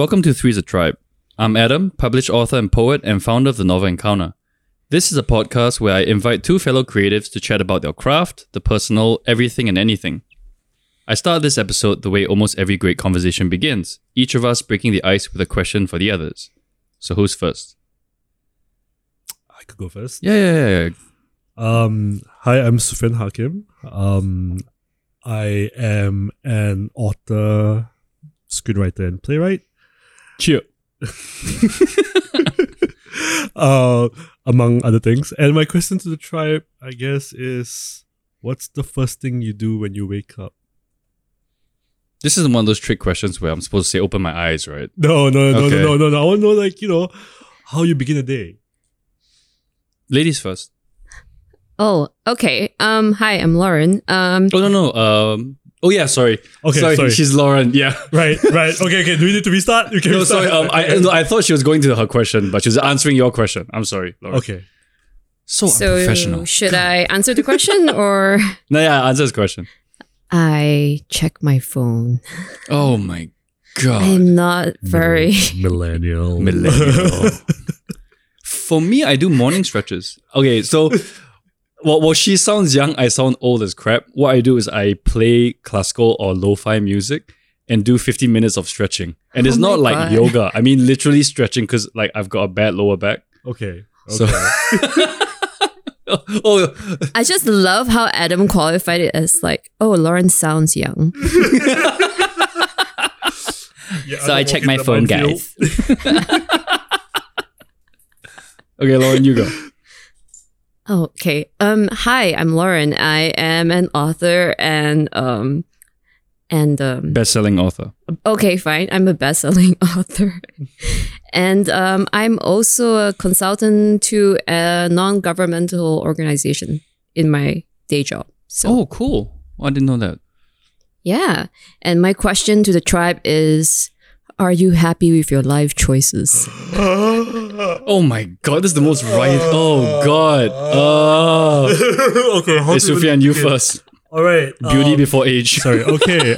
Welcome to Three's a Tribe. I'm Adam, published author and poet, and founder of the Novel Encounter. This is a podcast where I invite two fellow creatives to chat about their craft, the personal, everything and anything. I start this episode the way almost every great conversation begins, each of us breaking the ice with a question for the others. So who's first? I could go first. Yeah, yeah, yeah. yeah. Um, hi, I'm Suffian Hakim. Um, I am an author, screenwriter, and playwright. Cheer. uh, among other things. And my question to the tribe, I guess, is what's the first thing you do when you wake up? This is one of those trick questions where I'm supposed to say open my eyes, right? No, no, no, Okay. no, no, no, no. I want to know, like, you know, how you begin a day. Ladies first. Oh, okay. Um, hi, I'm Lauren. Um, Oh no no. Um. Oh yeah. Sorry. Okay, sorry. sorry. She's Lauren. Yeah. Right, right. Okay, okay. Do we need to restart? You can No, restart. sorry. Um. I no, I thought she was going to her question, but she was answering your question. I'm sorry, Lauren. Okay. So, so unprofessional. should I answer the question or No, yeah. Answer this question. I check my phone? Oh my god. I'm not very. Millennial. Millennial. For me, I do morning stretches. Okay, so well, well, she sounds young. I sound old as crap. What I do is I play classical or lo-fi music and do 15 minutes of stretching. And it's Oh not like God. yoga. I mean, literally stretching because like I've got a bad lower back. Okay. So- oh, I just love how Adam qualified it as like, oh, Lauren sounds young. Yeah, so I don't check my phone, guys. okay, Lauren, you go. Okay. Um, hi, I'm Lauren. I am an author and um, and um, Best-selling author. Okay, fine. I'm a best-selling author, and um, I'm also a consultant to a non-governmental organization in my day job. So Oh, cool. Oh, I didn't know that. yeah, and my question to the tribe is: Are you happy with your life choices? Oh my god, this is the most right. Oh god. Oh. okay. How Hey, Suffian, you begin? first. All right. Beauty um, before age. Sorry. Okay.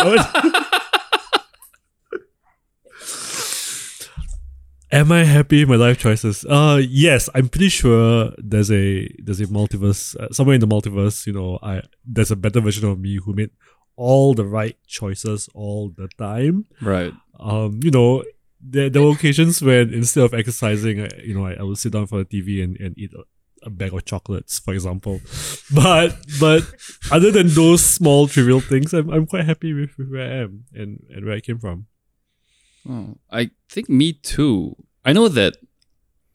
Am I happy with my life choices? Uh, yes. I'm pretty sure there's a there's a multiverse uh, somewhere in the multiverse. You know, I there's a better version of me who made all the right choices all the time. Right. Um, you know, there, there were occasions when instead of exercising, I, you know, I, I would sit down for the TV and, and eat a, a bag of chocolates, for example. But but other than those small trivial things, I'm, I'm quite happy with, with where I am and, and where I came from. Oh, I think me too. I know that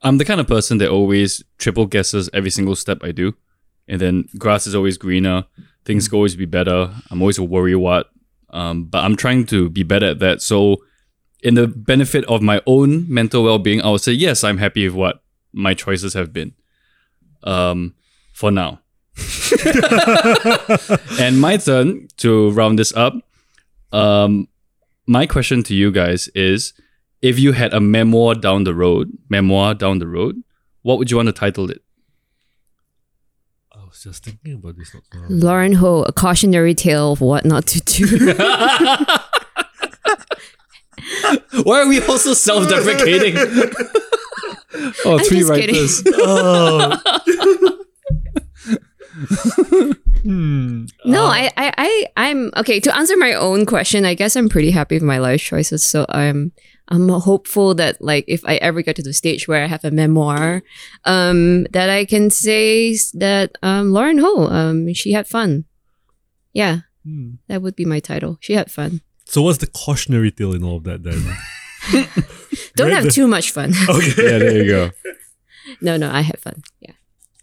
I'm the kind of person that always triple guesses every single step I do. And then grass is always greener. Things can always be better. I'm always a worry what. Um, but I'm trying to be better at that. So in the benefit of my own mental well-being, I would say yes, I'm happy with what my choices have been. Um, for now. and my turn to round this up. Um, my question to you guys is if you had a memoir down the road, memoir down the road, what would you want to title it? I was just thinking about this. Not so. Lauren Ho, a cautionary tale of what not to do. Why are we also self-deprecating? oh, I'm three just kidding. writers. Oh. hmm. No, Uh, I, I, I, I'm okay. To answer my own question, I guess I'm pretty happy with my life choices. So I'm, I'm hopeful that like if I ever get to the stage where I have a memoir, um, that I can say that um, Lauren Ho, um, she had fun. Yeah, hmm. that would be my title. She had fun. So what's the cautionary tale in all of that then? Don't have too much fun. Okay. yeah, there you go. no, no, I had fun. Yeah,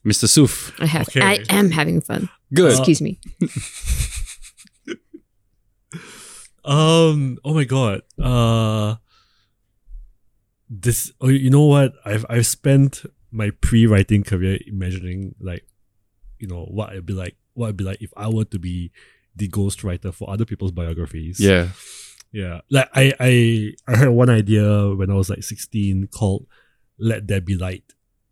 Mr. Suf. I have. Okay. I am having fun. Good. Excuse me. Um. Oh my god. Uh. This. Oh, you know what? I've I've spent my pre-writing career imagining like, you know, what it'd be like. What it'd be like if I were to be the ghostwriter for other people's biographies. Yeah. Yeah. Like I I I had one idea when I was like sixteen called "Let There Be Light,"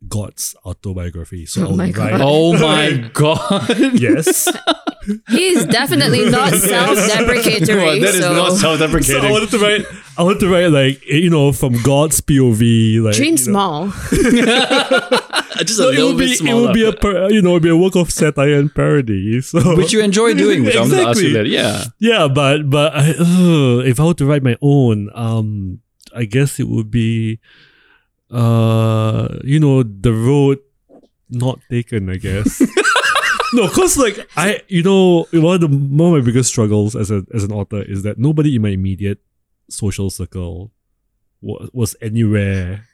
God's autobiography. So Oh I would my write- God. Oh my god. yes. He's definitely not self-deprecatory. Well, that is so not So I self-deprecating. wanted to write. I want to write like you know from God's POV. Like dream you know. small. Just a So it little would be bit it smaller. would be a par- you know it'd be a work of satire and parody. So which you enjoy doing, which I'm going to ask you Exactly. later. Yeah. yeah, but but I, ugh, if I were to write my own, um, I guess it would be, uh, you know, the road not taken. I guess. No, cause like I, you know, one of the one of my biggest struggles as a as an author is that nobody in my immediate social circle was, was anywhere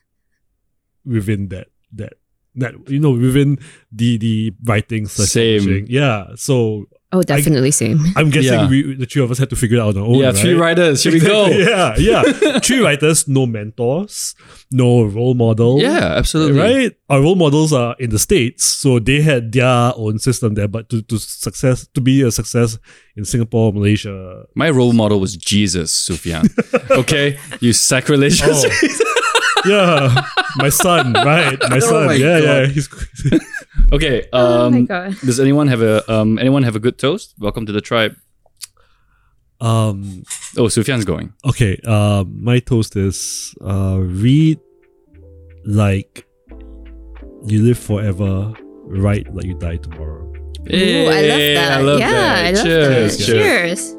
within that that that you know within the the writing slash Same. publishing. Yeah, so Oh, definitely same. I'm guessing Yeah. we the three of us had to figure it out on our own. yeah, three right? writers. Here we go. Yeah, yeah. three writers, no mentors, no role model. Yeah, absolutely. Right? Our role models are in the States, so they had their own system there. But to, to success to be a success in Singapore, Malaysia. My role model was Jesus, Suffian. okay, you sacrilegious. Oh. yeah. My son, right. My oh son. Oh my yeah, God. yeah. He's Okay. oh my Um, god. does anyone have a um anyone have a good toast? Welcome to the tribe. um Oh, Suffian's going. okay. Um my toast is uh read like you live forever, write like you die tomorrow. Ooh, I love that. I love yeah, that. I love Cheers, that. cheers. Cheers.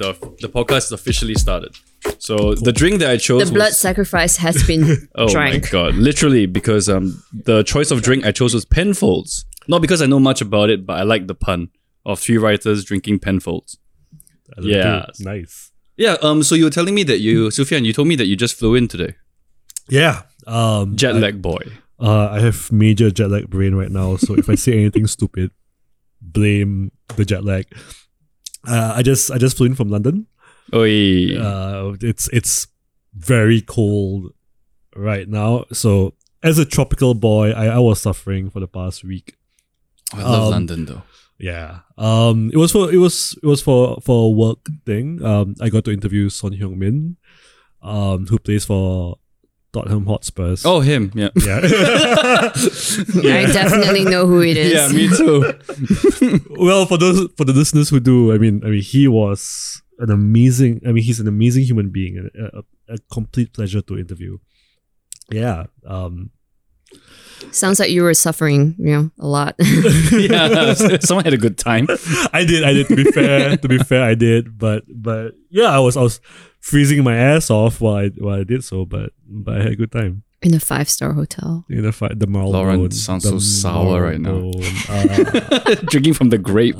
Okay, the the podcast is officially started. So the drink that I chose The blood was sacrifice has been oh drank. my god, literally because um the choice of drink I chose was Penfolds. Not because I know much about it, but I like the pun of three writers drinking Penfolds. I Yeah. Nice. Yeah. Um. So you were telling me that you, Suffian, you told me that you just flew in today. Yeah. Um Jet I- lag boy. Uh, I have major jet lag brain right now, so if I say anything stupid, blame the jet lag. Uh, I just I just flew in from London. Oi. Uh, it's it's very cold right now. So as a tropical boy, I, I was suffering for the past week. I love um, London though. Yeah. Um. It was for it was it was for for a work thing. Um. I got to interview Son Heung Min, um, who plays for Tottenham Hotspurs. Oh, him. Yeah. yeah. I definitely know who it is. yeah, me too. well, for those for the listeners who do, I mean, I mean, he was an amazing. I mean, he's an amazing human being, and a, a, a complete pleasure to interview. Yeah. Um. Sounds like you were suffering, you know, a lot. yeah. Someone had a good time. I did. I did. To be fair, to be fair, I did. But but yeah, I was I was freezing my ass off while I while I did so. But but I had a good time. In a five star hotel. You know, fi- the Marylebone. Lauren sounds so the sour right now. Uh, Drinking from the grape.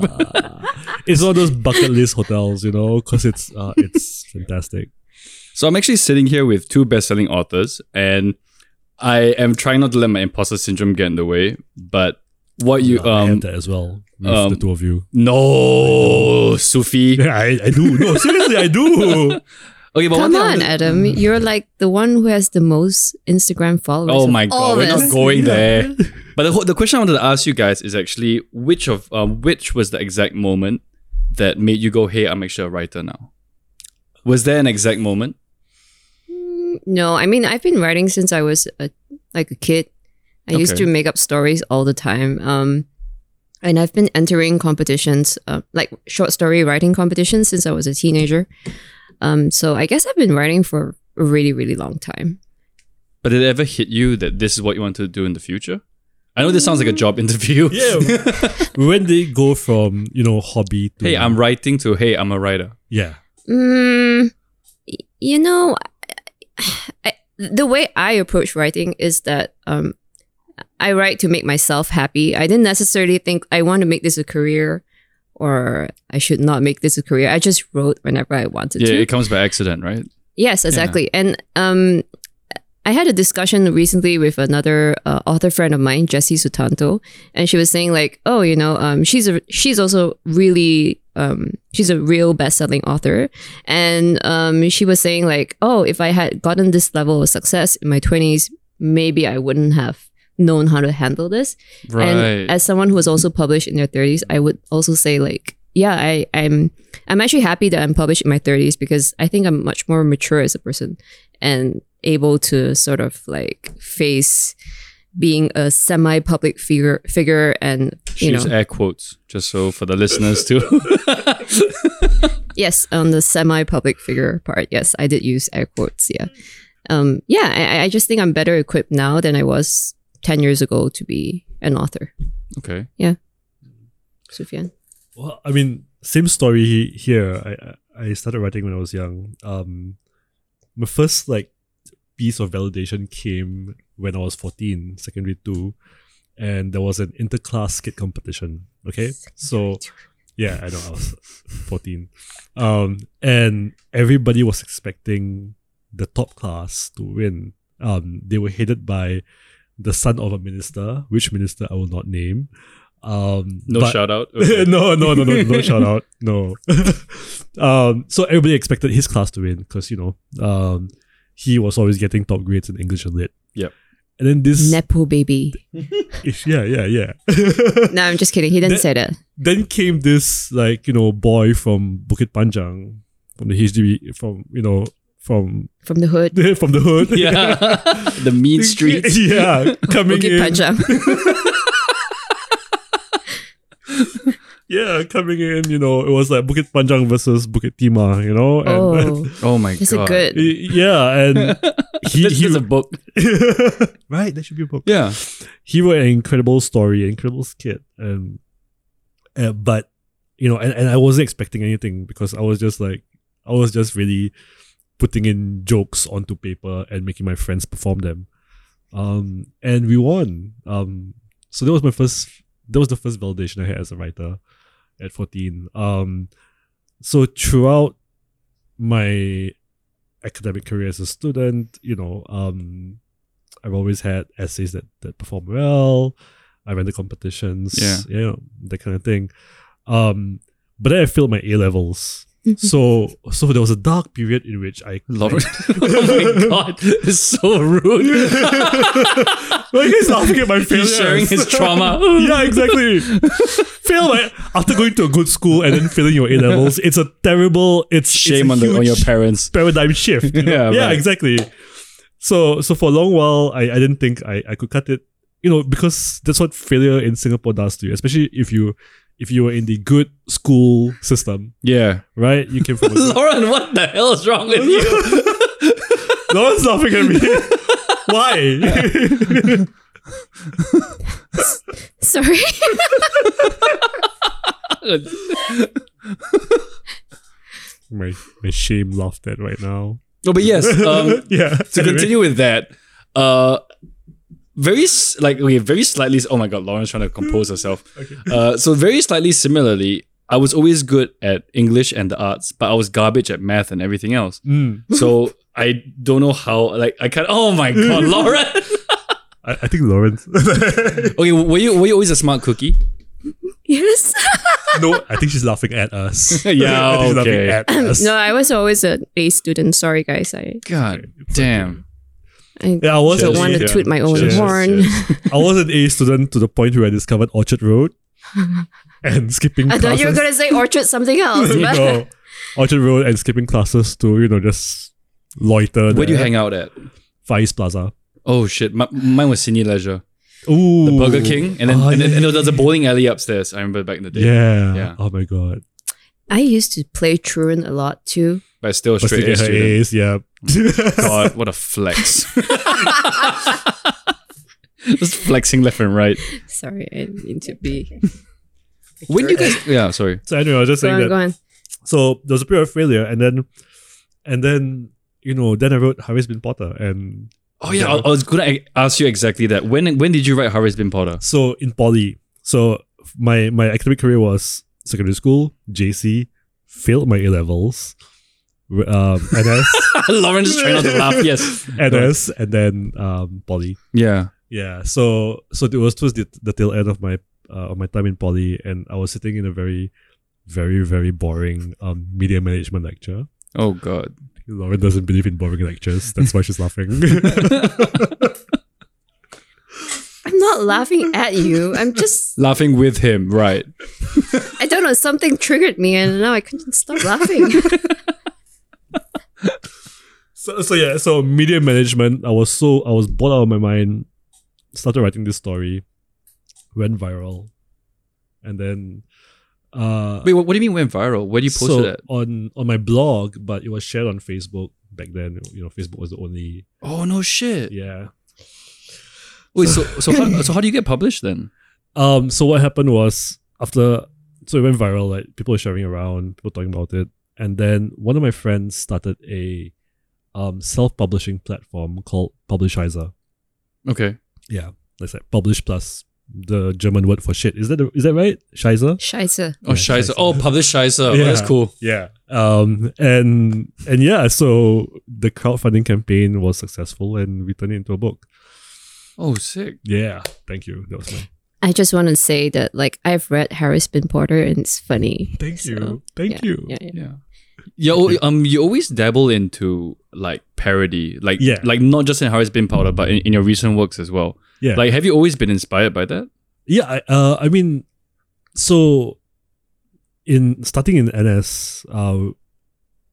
it's one of those bucket list hotels, you know, because it's uh, it's fantastic. So I'm actually sitting here with two best-selling authors, and I am trying not to let my imposter syndrome get in the way. But what you I have um that as well with um, the two of you. no Sufi. Yeah, I, I do. No, seriously, I do. Okay, but Come on, wanna- Adam. You're like the one who has the most Instagram followers. Oh my god, we're of not going there. But the, the question I wanted to ask you guys is actually which of um, which was the exact moment that made you go, "Hey, I'm actually a writer now." Was there an exact moment? No, I mean I've been writing since I was a, like a kid. I used to make up stories all the time. Um, and I've been entering competitions, uh, like short story writing competitions, since I was a teenager. Um, so I guess I've been writing for a really, really long time. But did it ever hit you that this is what you want to do in the future? I know this sounds like a job interview. Yeah. when they go from you know hobby to hey, I'm writing to hey, I'm a writer. yeah Mm, you know, I, the way I approach writing is that um, I write to make myself happy. I didn't necessarily think I want to make this a career or I should not make this a career. I just wrote whenever I wanted Yeah, to. it comes by accident, right? Yes, exactly. And um, I had a discussion recently with another uh, author friend of mine, Jesse Sutanto, and she was saying like, oh, you know, um, she's a, she's also really um, she's a real best-selling author, and um, she was saying like, oh, if I had gotten this level of success in my twenties, maybe I wouldn't have known how to handle this. Right. And as someone who was also published in their thirties, I would also say like, yeah, I, I'm I'm actually happy that I'm published in my thirties because I think I'm much more mature as a person and able to sort of like face being a semi-public figure figure and She you used know air quotes, just so for the listeners too. yes on the semi-public figure part yes i did use air quotes yeah um yeah I, I just think i'm better equipped now than i was 10 years ago to be an author okay. Yeah. Suffian Well, I mean, same story here. I I started writing when I was young. Um, my first like piece of validation came when I was 14, secondary two, and there was an interclass skit competition. Okay, so yeah, I know I was 14, um, and everybody was expecting the top class to win. Um, they were headed by the son of a minister, which minister I will not name. Um, No but- shout out. Okay. no, no, no, no, no shout out. No. um, so everybody expected his class to win because you know, um, he was always getting top grades in English and Lit. Yep. And then this, nepo baby yeah, yeah, yeah. no i'm just kidding he didn't That- say that then came this like you know boy from Bukit Panjang, from the HDB, from you know from from the hood from the hood. yeah. the mean streets. yeah, coming Bukit in. Panjang. Yeah, coming in. You know, it was like Bukit Panjang versus Bukit Timah. You know, and oh Oh my it's a god. good yeah, and he, This he is a book. right. That should be a book. Yeah. he wrote an incredible story, incredible skit, and uh, but you know, and, and I wasn't expecting anything because I was just like, I was just really putting in jokes onto paper and making my friends perform them, um, and we won. Um, so that was my first. That was the first validation I had as a writer at fourteen. Um, so throughout my academic career as a student, you know, um, I've always had essays that that perform well. I ran the competitions, Yeah. you know, that kind of thing. Um, but then I failed my A levels. so so there was a dark period in which I Lauren. oh my god. It's so rude. You guys laughing at my failures? He's sharing his trauma. yeah, exactly. Fail my, after going to a good school and then failing your A levels. It's a terrible. It's it's Shame a on the on your parents. paradigm shift. you know? Yeah, yeah, right. exactly. So so for a long while, I, I didn't think I, I could cut it. You know, because that's what failure in Singapore does to you, especially if you if you were in the good school system, Yeah. right? You came from a good, Lauren, what the hell is wrong with you? Lauren's laughing at me. Why? sorry my my shame laughed at right now. no, but yes. Um, yeah. to anyway. continue with that, uh, very like okay, very slightly. Oh my god, Lauren's trying to compose herself. Uh, so very slightly similarly, I was always good at English and the arts, but I was garbage at math and everything else. Mm. So I don't know how. Like I can't. Oh my god, Lauren. I, I think Lawrence. okay, were you were you always a smart cookie? yes no, I think she's laughing at us. Yeah, I think she's laughing okay. at us. no i was always an a student sorry guys i, God damn. I Yeah, I was don't an want A- to toot my own Cheers, horn I was an A student to the point where I discovered Orchard Road and skipping i thought you were classes. gonna say orchard something else but no, Orchard Road and skipping classes to you know just loiter. Where do you hang out at? Far East Plaza. Oh shit, my, mine was Cine Leisure, Ooh, the Burger King, and then Oh, and then yeah, and there was a bowling alley upstairs. I remember back in the day. Yeah. Yeah. Oh my god. i used to play truant a lot too but still a But straight still A student. A's, yeah. God, what a flex! Just flexing left and right. sorry i didn't mean to be When you guys? Yeah, sorry. so anyway, I was just go saying on, that. go on. So there was a period of failure, and then, and then you know, then I wrote Harris Bin Potter, and Oh yeah, I, I was gonna ask you exactly that. When when did you write Harris Bin Potter? so in poly, so my my academic career was secondary school, JC, failed my A levels, um, NS, Lauren is trying not to laugh. Yes. NS, and then um, poly. Yeah. Yeah, so so it was towards the, the tail end of my uh, of my time in poly, and I was sitting in a very very very boring um, media management lecture. Oh god. Lauren doesn't believe in boring lectures. That's why she's laughing. I'm not laughing at you. I'm just Laughing with him, right? I don't know, something triggered me and now I couldn't stop laughing. So so yeah, so media management. I was so I was bored out of my mind. Started writing this story, went viral, and then uh, Wait, what, what do you mean went viral? Where do you post so it at? on on my blog, but it was shared on Facebook back then. You know, Facebook was the only Oh no shit. yeah. Wait, so so how, so how do you get published then? Um. So what happened was after so it went viral. Like people were sharing around, people talking about it, and then one of my friends started a um self publishing platform called Publishizer. Okay. Yeah, that's like publish plus the German word for shit. Is that the, is that right? Shizer. Scheiße. Oh Yeah, Shizer. Shizer. Oh publish Shizer. Oh, that's cool. Yeah. Um. And and yeah. So the crowdfunding campaign was successful, and we turned it into a book. Oh sick. Yeah. Thank you. That was my. I just want to say that like I've read Harris Bin Potter and it's funny. Thank So, you. Thank yeah, you. Yeah, yeah. Yeah. Yeah, um, you always dabble into like parody, like Yeah. like not just in Harris Bin Potter, but in, in your recent works as well. Yeah. Like, have you always been inspired by that? Yeah, I, uh, I mean, so in starting in NS, uh,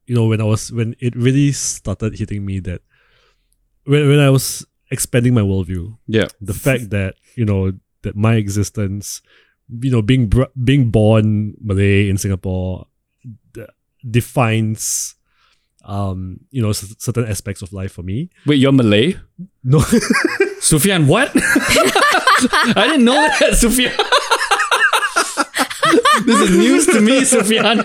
you know, when I was when it really started hitting me that when when I was expanding my worldview, Yeah, the fact that you know that my existence, you know, being br- being born Malay in Singapore, defines, um, you know, c- certain aspects of life for me. Wait, you're Malay, No, Suffian? What? I didn't know that, Suffian. this is news to me, Suffian.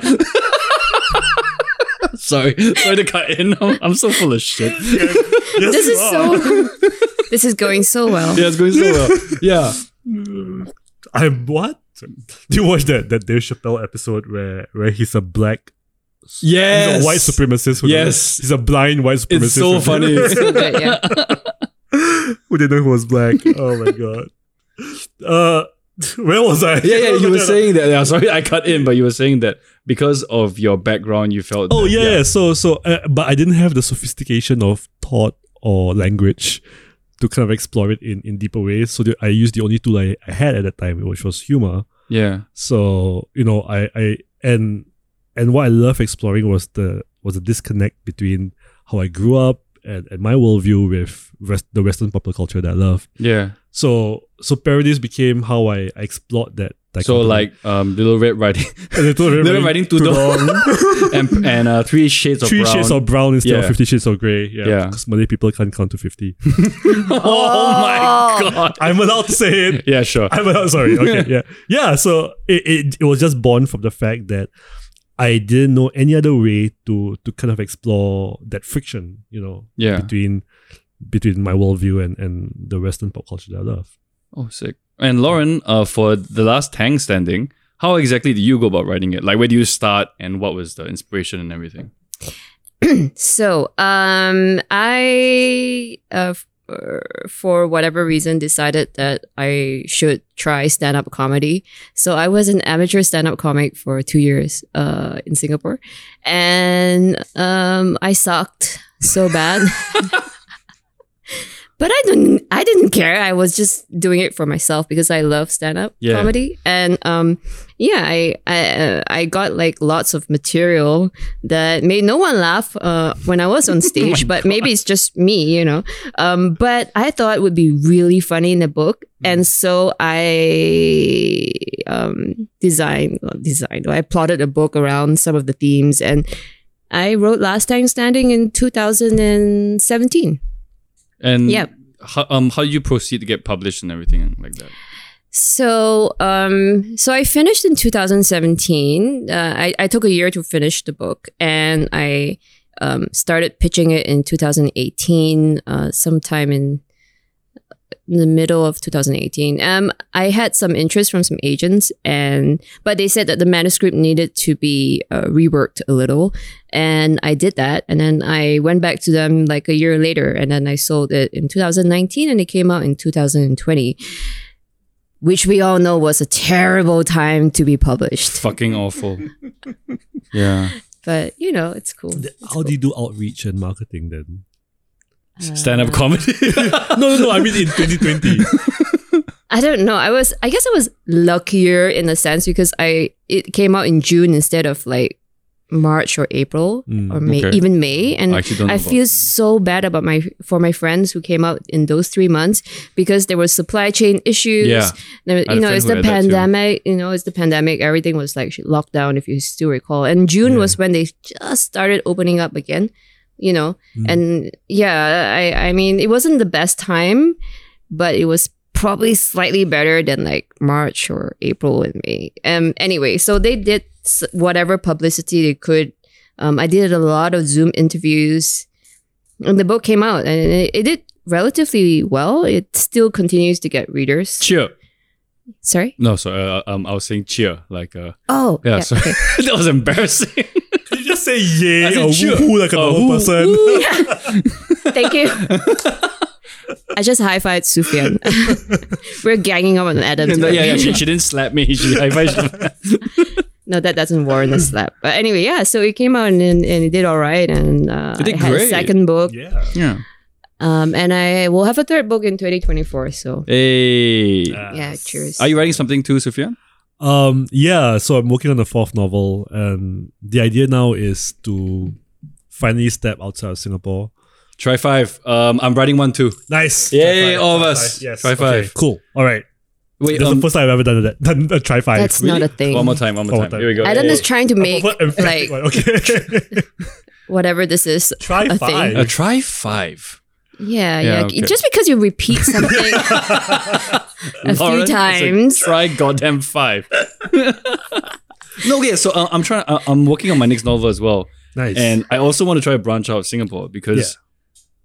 sorry, sorry to cut in. I'm, I'm so full of shit. This is so. this is going so well. Yeah, it's going so well. Yeah. I'm what? Do you watch that that Dave Chappelle episode where where he's a black Yes. he's a white supremacist who Yes. he's a blind white supremacist It's so who- funny. So good, yeah. who didn't know who was black oh my god uh where was I Yeah, yeah, you were saying that. Yeah, sorry, I cut in, but you were saying that because of your background, you felt. oh that- yeah, yeah. so so uh, but I didn't have the sophistication of thought or language to kind of explore it in in deeper ways so the, I used the only tool I, I had at that time which was humor yeah, So you know, I I and and what I love exploring was the was the disconnect between how I grew up and, and my worldview with rest, the Western popular culture that I love. yeah. So so parodies became how I, I explored that. So dichotomy. like, um, Little Red Riding Little Red Little Riding Tudor and and uh, Three Shades of Three Brown. shades of brown instead of fifty shades of grey. Yeah, Yeah. because Malay people can't count to fifty. oh my god. I'm allowed to say it. Yeah, sure. I'm allowed, sorry. Okay, yeah, yeah. So it, it it was just born from the fact that I didn't know any other way to to kind of explore that friction, you know, Yeah. between between my worldview and and the Western pop culture that I love. Oh, sick. And Lauren, uh, for the last Tang standing, how exactly do you go about writing it? Like, where do you start, and what was the inspiration and everything? So, um, I, uh, f- uh, for whatever reason, decided that I should try stand up comedy. So, I was an amateur stand up comic for two years uh, in Singapore. And um, I sucked so bad. But I didn't. I didn't care. I was just doing it for myself because I love stand up Yeah. comedy, and um, yeah, I I, I got like lots of material that made no one laugh uh, when I was on stage. but maybe it's just me, you know. Um, but I thought it would be really funny in the book, and so I um, designed designed. I plotted a book around some of the themes, and I wrote Last Tang Standing in 2017. And Yep. how, um, how do you proceed to get published and everything like that? So, um, so I finished in 2017. Uh, I, I took a year to finish the book, and I um, started pitching it in 2018, uh, sometime in in the middle of 2018. Um, I had some interest from some agents, and but they said that the manuscript needed to be uh, reworked a little, and I did that. And then I went back to them like a year later, and then I sold it in 2019, and it came out in 2020 which we all know was a terrible time to be published. Fucking awful. yeah. But you know, it's cool. Th- It's How cool. do you do outreach and marketing then? Uh, Stand up comedy. no, no, no. I mean in 2020. I don't know. I was I guess I was luckier in a sense because I it came out in June instead of like March or April Mm, or May, okay. even May. And I I about- feel so bad about my for my friends who came out in those three months because there were supply chain issues. Yeah. There- you know, it's the had that too. pandemic. You know, it's the pandemic. Everything was like locked down, if you still recall. And June Yeah. was when they just started opening up again. You know, Mm. and yeah, I I mean, it wasn't the best time, but it was probably slightly better than like March or April and May. Um, anyway, so they did whatever publicity they could. Um, I did a lot of Zoom interviews, and the book came out, and it, it did relatively well. It still continues to get readers. cheer. Sorry. No, sorry. Uh, um, I was saying cheer. Like, uh, Oh, yeah, yeah. sorry. okay. that was embarrassing. Did you just say yay I said or sure. woohoo like a Uh, normal woo- person? Thank you. I just high fived Suffian. We're ganging up on Adam. yeah, today. yeah. She, she didn't slap me. She high fived. No, that doesn't warrant a slap. But anyway, yeah. So it came out and, and it did all right, and uh, It did I had a second book, yeah. Yeah. um, and I will have a third book in 2024. So Hey. yeah, cheers. Are you writing something too, Suffian? Um, yeah, so I'm working on the fourth novel, and the idea now is to finally step outside of Singapore. Try five. Um, I'm writing one too. Nice. Yay, Try five, all of try us. five, Yes. Try okay, five. Cool. All right. Wait, That's um, the first time I've ever done that. Done a try five. That's not a thing. one more time. One more One more time. time. Here we go. Adam Hey. is trying to make Proper like emphatic one. Okay. whatever this is. try a five. thing. Uh, try five. Yeah, Yeah, yeah. okay. Just because you repeat something a few Lauren, it's like, times. try goddamn five. no, okay. So uh, I'm trying. Uh, I'm working on my next novel as well, Nice. and I also want to try to branch out of Singapore because,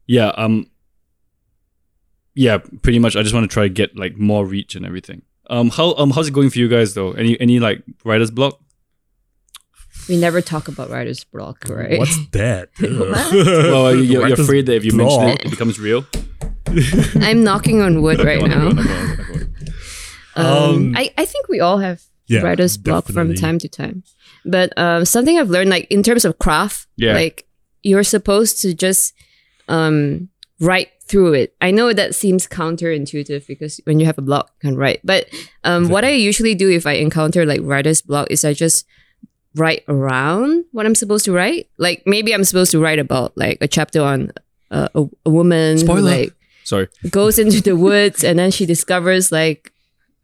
yeah, um, yeah, pretty much. I just want to try to get like more reach and everything. Um, how um how's it going for you guys though? Any any like writer's block? We never talk about writer's block, right? What's that? Well, you're, you're afraid that if you mention it, it becomes real. I'm knocking on wood right Go on, go now. Um, I, I think we all have Yeah, writer's block from time to time. But um, something I've learned, like in terms of craft, Yeah. like you're supposed to just um, write through it. I know that seems counterintuitive because when you have a block, you can write. But um, what I usually do if I encounter like writer's block is I just write around what I'm supposed to write. Like maybe I'm supposed to write about like a chapter on uh, a, a woman who like Sorry. goes into the woods and then she discovers like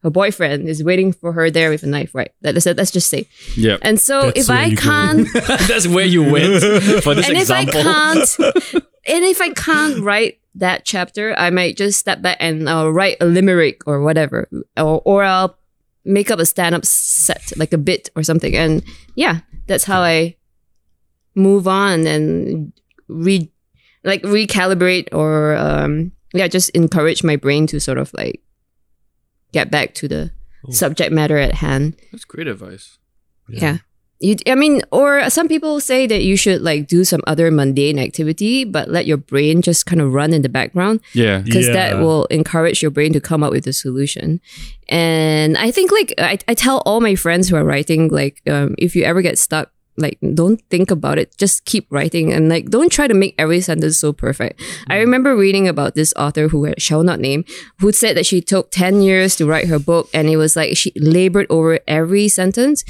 her boyfriend is waiting for her there with a knife, right? That- Let's, let's just say. Yeah. And so That's if I can't, That's where you went for this and if I example. can't, and if I can't write that chapter, I might just step back and I'll write a limerick or whatever, or, or I'll make up a stand-up set, like a bit or something. And yeah, that's how I move on and re, like recalibrate or um, yeah, just encourage my brain to sort of like get back to the Oh. subject matter at hand. That's great advice. Yeah. You, I mean, or some people say that you should like do some other mundane activity, but let your brain just kind of run in the background Yeah. because that will encourage your brain to come up with a solution. And I think like I, I tell all my friends who are writing, like, um, if you ever get stuck, like don't think about it, just keep writing and like don't try to make every sentence so perfect. I remember reading about this author who I shall not name, who said that she took 10 years to write her book and it was like she labored over every sentence.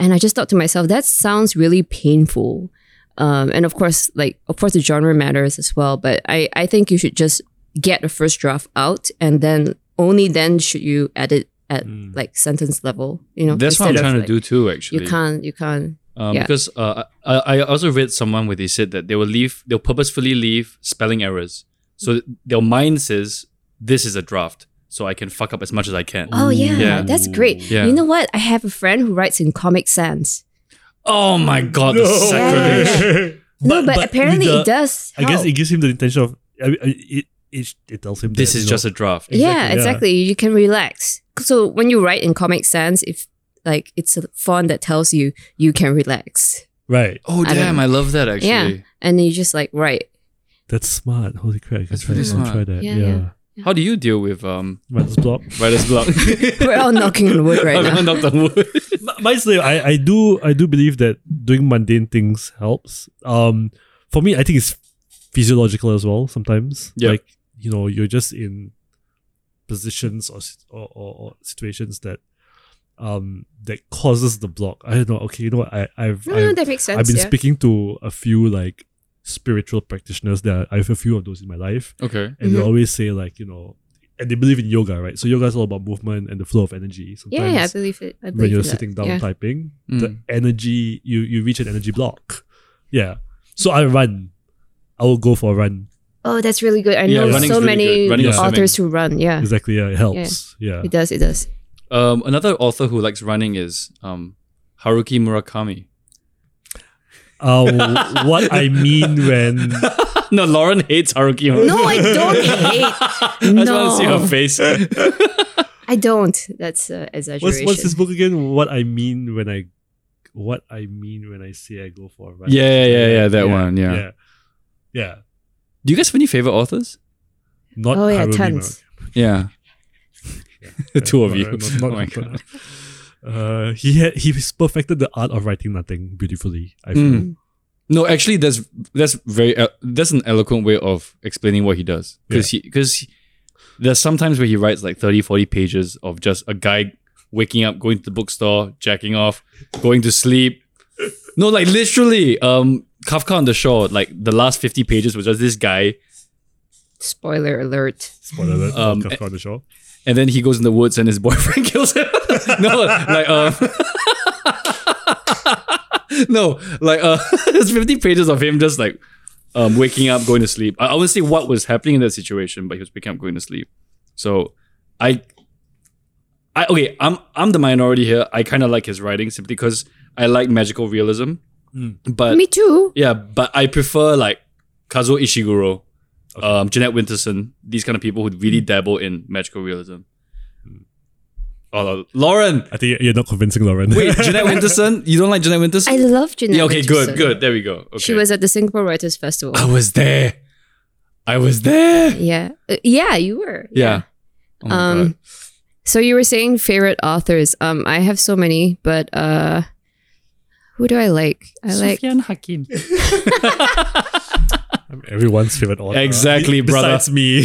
And I just thought to myself, that sounds really painful. Um, and of course, like of course the genre matters as well, but I, I think you should just get the first draft out and then only then should you edit at like sentence level. You know, That's what I'm instead of, trying to like, do too, actually. You can't you can't Um, Yeah. Because uh, I, I also read someone where they said that they will leave, they'll purposefully leave spelling errors. So their mind says, this is a draft, so I can fuck up as much as I can. Oh yeah, Yeah. that's great. Yeah. You know what? I have a friend who writes in Comic Sans. Oh my god, the sacrilege. no, but, apparently with it the- does. I guess it gives him the intention of. I mean, it, it, it tells him This that, is you know, just a draft. yeah, Exactly, yeah. You can relax. So when you write in Comic Sans, if like it's a font that tells you you can relax, right. Oh I damn, know. I love that actually. Yeah. and then you just like write. That's smart. Holy crap! I That's can really try, I'll smart. try that. Yeah, Yeah. yeah. How do you deal with um Writer's block. writer's block? We're all knocking on wood right now. I'm knocked on wood. Mine's like, I, I do I do believe that doing mundane things helps. Um, for me, I think it's physiological as well. Sometimes, Yeah. like you know, you're just in positions or or, or, or situations that um that causes the block. I don't know. Okay, you know what? I I've No, I've, no, that makes sense. I've been yeah. speaking to a few like spiritual practitioners. That I have a few of those in my life, Okay. and they Mhm. always say like you know, and they believe in yoga, right? So yoga is all about movement and the flow of energy. Sometimes yeah, yeah, I believe it. I believe when you're that. sitting down Yeah. typing, the Mm. energy you you reach an energy block. Yeah. So I run. I will go for a run. Oh, that's really good. I Yeah, know so really many good. Running or authors who run. Yeah, Exactly. Yeah, it helps. Yeah. it does. It does. Um, another author who likes running is um Haruki Murakami. Uh, what I mean when no, Lauren hates Haruki. Murakami. No, I don't hate. I just want to see No. her face. I don't. That's uh, what's exaggeration. what's this book again? What I mean when I what I mean when I say I go for a run. Yeah, yeah, yeah, yeah, that one, yeah. Yeah. Yeah. Do you guys have any favorite authors? Not Oh yeah, Harumi tons. Yeah, the two of you. not- not- oh my not- god. Uh, he had he perfected the art of writing nothing beautifully. I feel. Mm. No, actually, that's that's very uh, that's an eloquent way of explaining what he does. Because he because there's sometimes where he writes like 30, 40 pages of just a guy waking up, going to the bookstore, jacking off, going to sleep. No, like literally, um, Kafka on the Shore. Like the last fifty pages was just this guy, Spoiler alert. Spoiler alert. Um, Kafka on the shore. And then he goes in the woods and his boyfriend kills him. no, like um. no, like uh, there's 50 pages of him just like um waking up, going to sleep. I, I wouldn't say what was happening in that situation, but he was waking up, going to sleep. So I, I okay, I'm I'm the minority here. I kind of like his writing simply because I like magical realism, Mm. but Me too. yeah, but I prefer like Kazuo Ishiguro, um, Jeanette Winterson, these kind of people who really dabble in magical realism. Oh, Lauren! I think you're not convincing Lauren. Wait, Jeanette Winterson? You don't like Jeanette Winterson? I love Jeanette. yeah, okay, Winterson. good, good. There we go. Okay. She was at the Singapore Writers Festival. I was there. I was there. Yeah, Uh, yeah, you were. Yeah. Oh um, God. so you were saying favorite authors. Um, I have so many, but uh, who do I like? I like. Suffian Hakim. I'm everyone's favorite author. Exactly, brother. Besides me.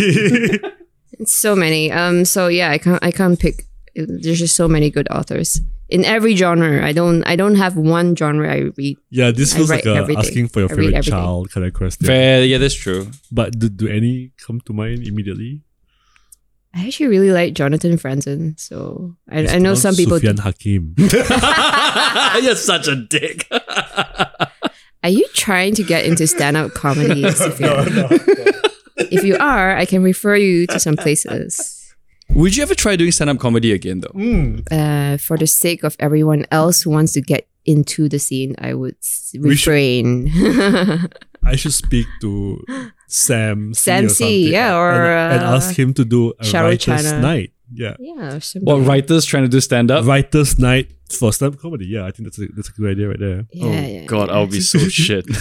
It's so many. Um, so yeah, I can't. I can't pick. There's just so many good authors in every genre. I don't. I don't have one genre I read. yeah, this feels like a asking for your I favorite child kind of question. Fair. Yeah, that's true. But do, do any come to mind immediately? I actually really like Jonathan Franzen. So I, I know some people. Suffian Hakim. You're such a dick. Are you trying to get into stand-up comedy? Suffian? if you are, I can refer you to some places. Would you ever try doing stand up comedy again, though? Mm. Uh, for the sake of everyone else who wants to get into the scene, I would s- We should- refrain. I should speak to Sam. C Sam or C, yeah, or, and, and uh, ask him to do a Sharul writers' Channa. night. Yeah, yeah. or something. What writers trying to do stand up? writers' night for stand-up comedy. Yeah, I think that's a, that's a good idea right there. Yeah, oh yeah, God, yeah. I'll be so shit.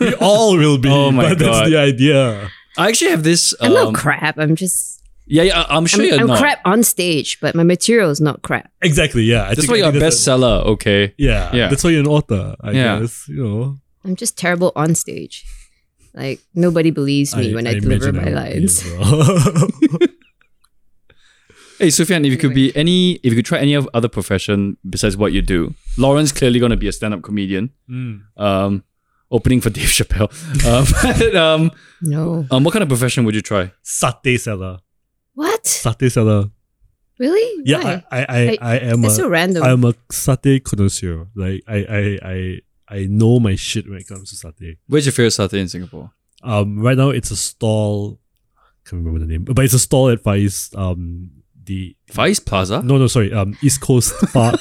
We all will be. Oh my but God. That's the idea. I actually have this. I'm um, not crap. I'm just. Yeah, yeah. I'm sure I'm, you're I'm not. crap on stage, but my material is not crap. Exactly. Yeah, I That's think, why I you're a think that's bestseller. Okay. Yeah, Yeah. That's why you're an author. I Yeah. guess you know. I'm just terrible on stage. Like nobody believes me when I, deliver my I would be lines. well. Hey, Suffian, if you could be any, if you could try any of other profession besides what you do, Lauren's clearly going to be a stand-up comedian. Mm. Um, opening for Dave Chappelle. Um, but, um, No. um, what kind of profession would you try? Satay seller. What? Satay seller. Really? Yeah, Why? I, I, I, I am That's a, so random. I'm a satay connoisseur. Like I, I, I, I know my shit when it comes to satay. Where's your favorite satay in Singapore? Um, right now it's a stall. Can't remember the name, but it's a stall at Far East. Um, the Vice Plaza. no, no, sorry. Um, East Coast Park.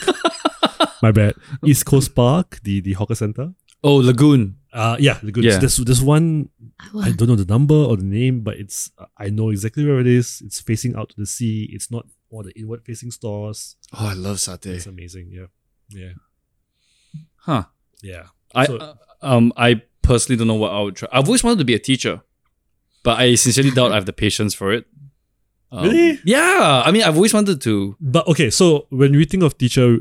my bad. East Coast Park, the the hawker center. Oh, Lagoon. Uh, yeah, the good. Yeah. There's there's one I don't know the number or the name, but it's I know exactly where it is. It's facing out to the sea. It's not all the inward facing stores. Oh, I love satay. It's amazing. Yeah, yeah, Huh. yeah. I So- uh, um I personally don't know what I would try. I've always wanted to be a teacher, but I sincerely doubt I have the patience for it. Um, Really? Yeah. I mean, I've always wanted to. But okay, so when we think of teacher,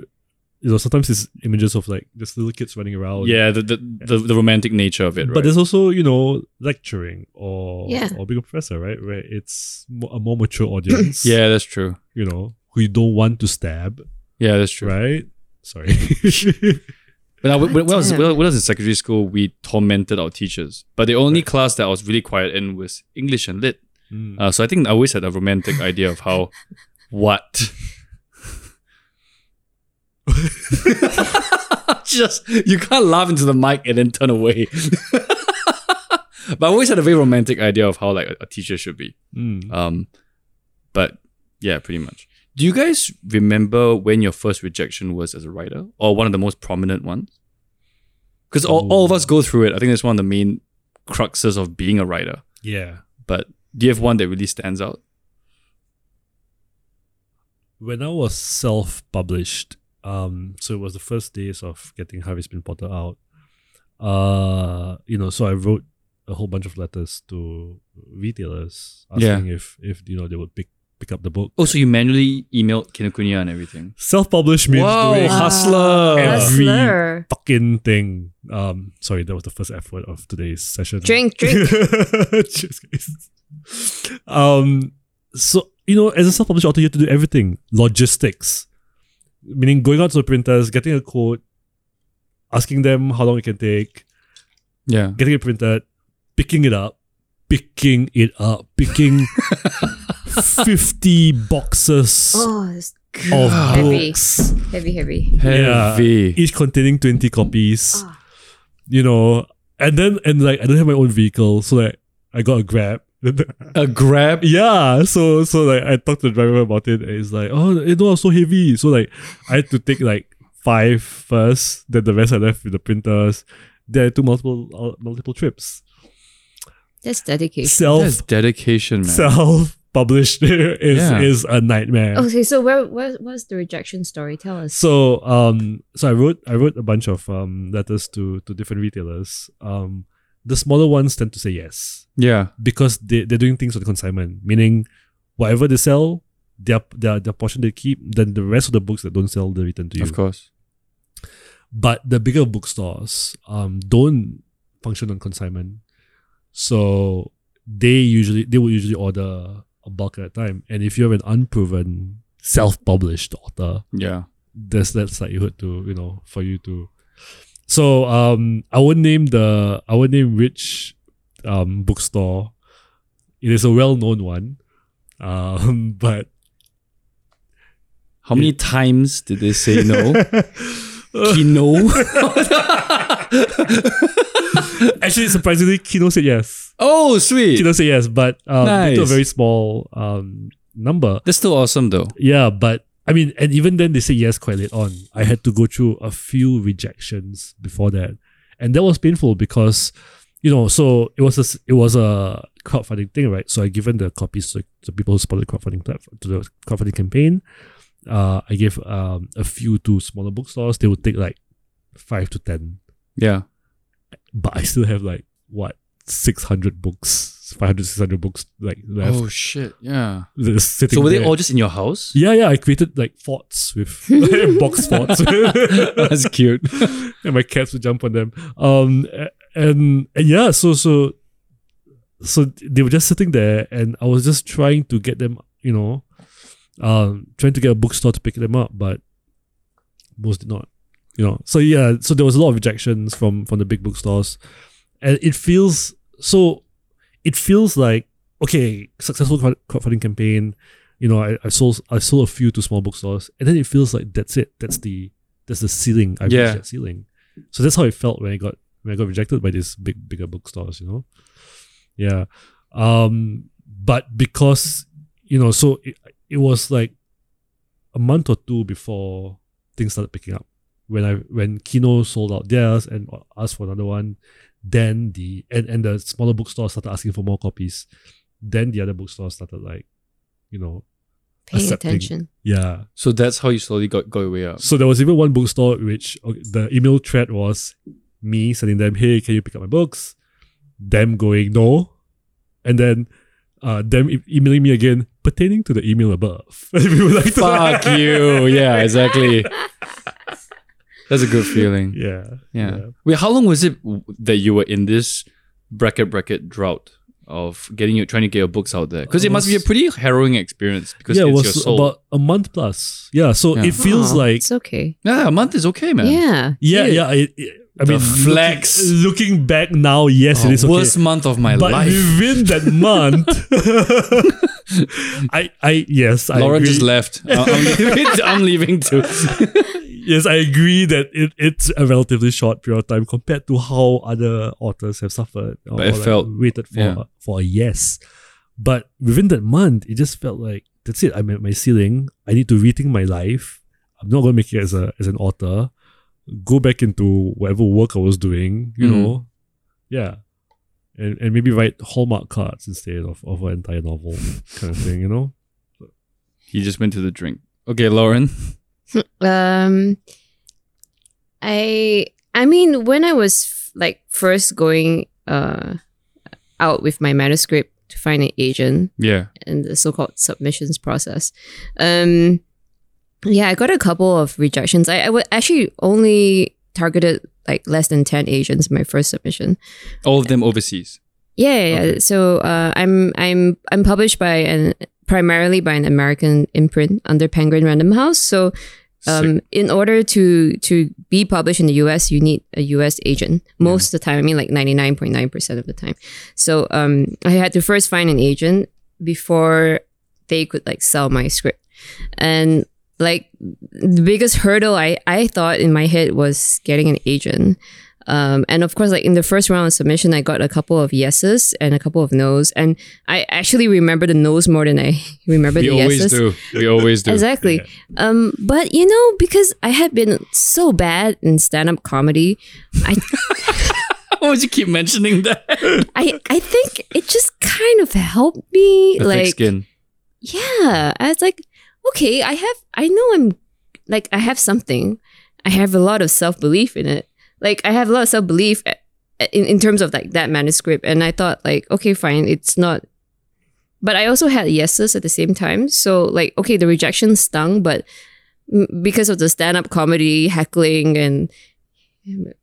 you know, sometimes it's images of like just little kids running around. Yeah, the the, the, the romantic nature of it, right? But there's also, you know, lecturing or Yeah. or being a professor, right? Where it's a more mature audience. yeah, that's true. You know, who you don't want to stab, Yeah, that's true. right? Sorry. But I, when, when I was when I was in secondary school, we tormented our teachers. But the only class that I was really quiet in was English and Lit. Mm. Uh, so I think I always had a romantic idea of how what. Just you can't laugh into the mic and then turn away. but I always had a very romantic idea of how like a, a teacher should be. Mm. Um, but yeah, pretty much. Do you guys remember when your first rejection was as a writer, or one of the most prominent ones? Because all, all of us go through it. I think that's one of the main cruxes of being a writer. Yeah. But do you have one that really stands out? When I was self-published, um, so it was the first days of getting Harris Bin Potter out. Uh, you know, so I wrote a whole bunch of letters to retailers asking if if you know they would pick pick up the book. Oh, so you manually emailed Kinokuniya and everything. Self-published means Wow, doing hustler. Every- Hustler. fucking thing. Um, sorry, that was the first F word of today's session. Drink, drink. Cheers, guys. Um, so you know, as a self-published author, you have to do everything. Logistics, meaning going out to the printers, getting a quote, asking them how long it can take, Yeah. getting it printed, picking it up, picking it up, picking fifty boxes Oh, it's of Heavy. books. heavy, heavy. Heavy. each containing 20 copies Ah. you know and then and like i don't have my own vehicle so like i got a grab A grab. yeah so so like i talked to the driver about it and it's like oh you know it's so heavy so like i had to take like five first then the rest i left with the printers then i took multiple uh, multiple trips That's dedication. self That's dedication, man. self published is Yeah. is a nightmare Okay, so where, where what's the rejection story? Tell us. So um so I wrote I wrote a bunch of um letters to to different retailers. Um the smaller ones tend to say yes yeah. because they, they're doing things on consignment, meaning whatever they sell, their their their portion they keep, then the rest of the books that don't sell they return to you. Of course. But the bigger bookstores um don't function on consignment. So they usually they will usually order a bulk at a time. And if you have an unproven self-published author, Yeah. there's that likelihood to you know for you to so um i would name the i would name rich um bookstore it is a well-known one um but How many times did they say no? Kino. actually surprisingly kino said yes. Oh, sweet. kino said yes but um due to a very small um number. That's still awesome, though. yeah but i mean and even then they say yes quite late on. I had to go through a few rejections before that. And that was painful because you know so it was a it was a crowdfunding thing right? So i given the copies to the people who supported the crowdfunding platform to the crowdfunding campaign. Uh i gave um a few to smaller bookstores. They would take like five to ten. Yeah. But i still have like what 600 books 500 600 books like left Oh, shit. Yeah. just sitting So were they there. all just in your house? yeah yeah i created like forts with box forts That's cute. and my cats would jump on them. Um, and and yeah, so so so they were just sitting there, and I was just trying to get them, you know, um, trying to get a bookstore to pick them up, but most did not, you know. So yeah, so there was a lot of rejections from from the big bookstores, and it feels so. It feels like okay, successful crowdfunding campaign. You know, I, I sold I sold a few to small bookstores, and then it feels like that's it. That's the that's the ceiling. I've Yeah. reached that ceiling. So that's how it felt when I got when I got rejected by these big bigger bookstores, you know? Yeah. Um but because you know, so it, it was like a month or two before things started picking up. When I when Kino sold out theirs and asked for another one, then the and, and the smaller bookstores started asking for more copies. Then the other bookstores started like, you know, Paying accepting. attention. yeah, So that's how you slowly got, got your way up. so there was even one bookstore which okay, the email thread was me sending them, hey, can you pick up my books? Them going no, and then uh, them e- emailing me again pertaining to the email above. we like Fuck you. Yeah, exactly. That's a good feeling. Yeah. Yeah. Wait, how long was it that you were in this bracket bracket drought of getting you trying to get your books out there? Because it uh, must be a pretty harrowing experience because yeah, it it's your was soul. about a month plus. Yeah, so Yeah. it feels Oh, like it's okay. yeah, a month is okay, man. Yeah. yeah, Dude. yeah. It, it- I The mean, flex. Looking, looking back now, yes, Oh, it is okay. worst month of my but life. within that month, I, I, yes, I Lauren agree. just left. I'm, leaving, I'm leaving too. yes, I agree that it, it's a relatively short period of time compared to how other authors have suffered. Or, But it like felt- waited for yeah. for a yes. But within that month, it just felt like that's it. I'm at my ceiling. I need to rethink my life. I'm not going to make it as a as an author. Go back into whatever work I was doing. You Mhm. know, yeah. And, and maybe write Hallmark cards instead of, of an entire novel kind of thing, you know? He just went to the drink. Okay, Lauren. Um, I I mean, when I was like first going uh out with my manuscript to find an agent Yeah. in the so-called submissions process, um, yeah, I got a couple of rejections. I I wa- actually only targeted like less than ten agents in my first submission. All of them overseas. Yeah, yeah. yeah. Okay. So uh, I'm I'm I'm published by an primarily by an American imprint under Penguin Random House. So um, in order to to be published in the US, you need a US agent most of the time. I mean, like ninety nine point nine percent of the time. So um, I had to first find an agent before they could like sell my script, and like the biggest hurdle I I thought in my head was getting an agent. Um, and of course, like in the first round of submission, I got a couple of yeses and a couple of nos, and I actually remember the nos more than I remember we the always yeses. do. We always do. Exactly. Um, but you know, because I had been so bad in stand-up comedy, I Why would you keep mentioning that? I I think it just kind of helped me. The like skin. yeah, I was like, okay, I have, I know I'm, like, I have something. I have a lot of self belief in it. Like, I have a lot of self belief in, in terms of like that manuscript. And I thought, like, okay, fine, it's not. But I also had yeses at the same time. So, like, okay, the rejection stung, but because of the stand up comedy, heckling, and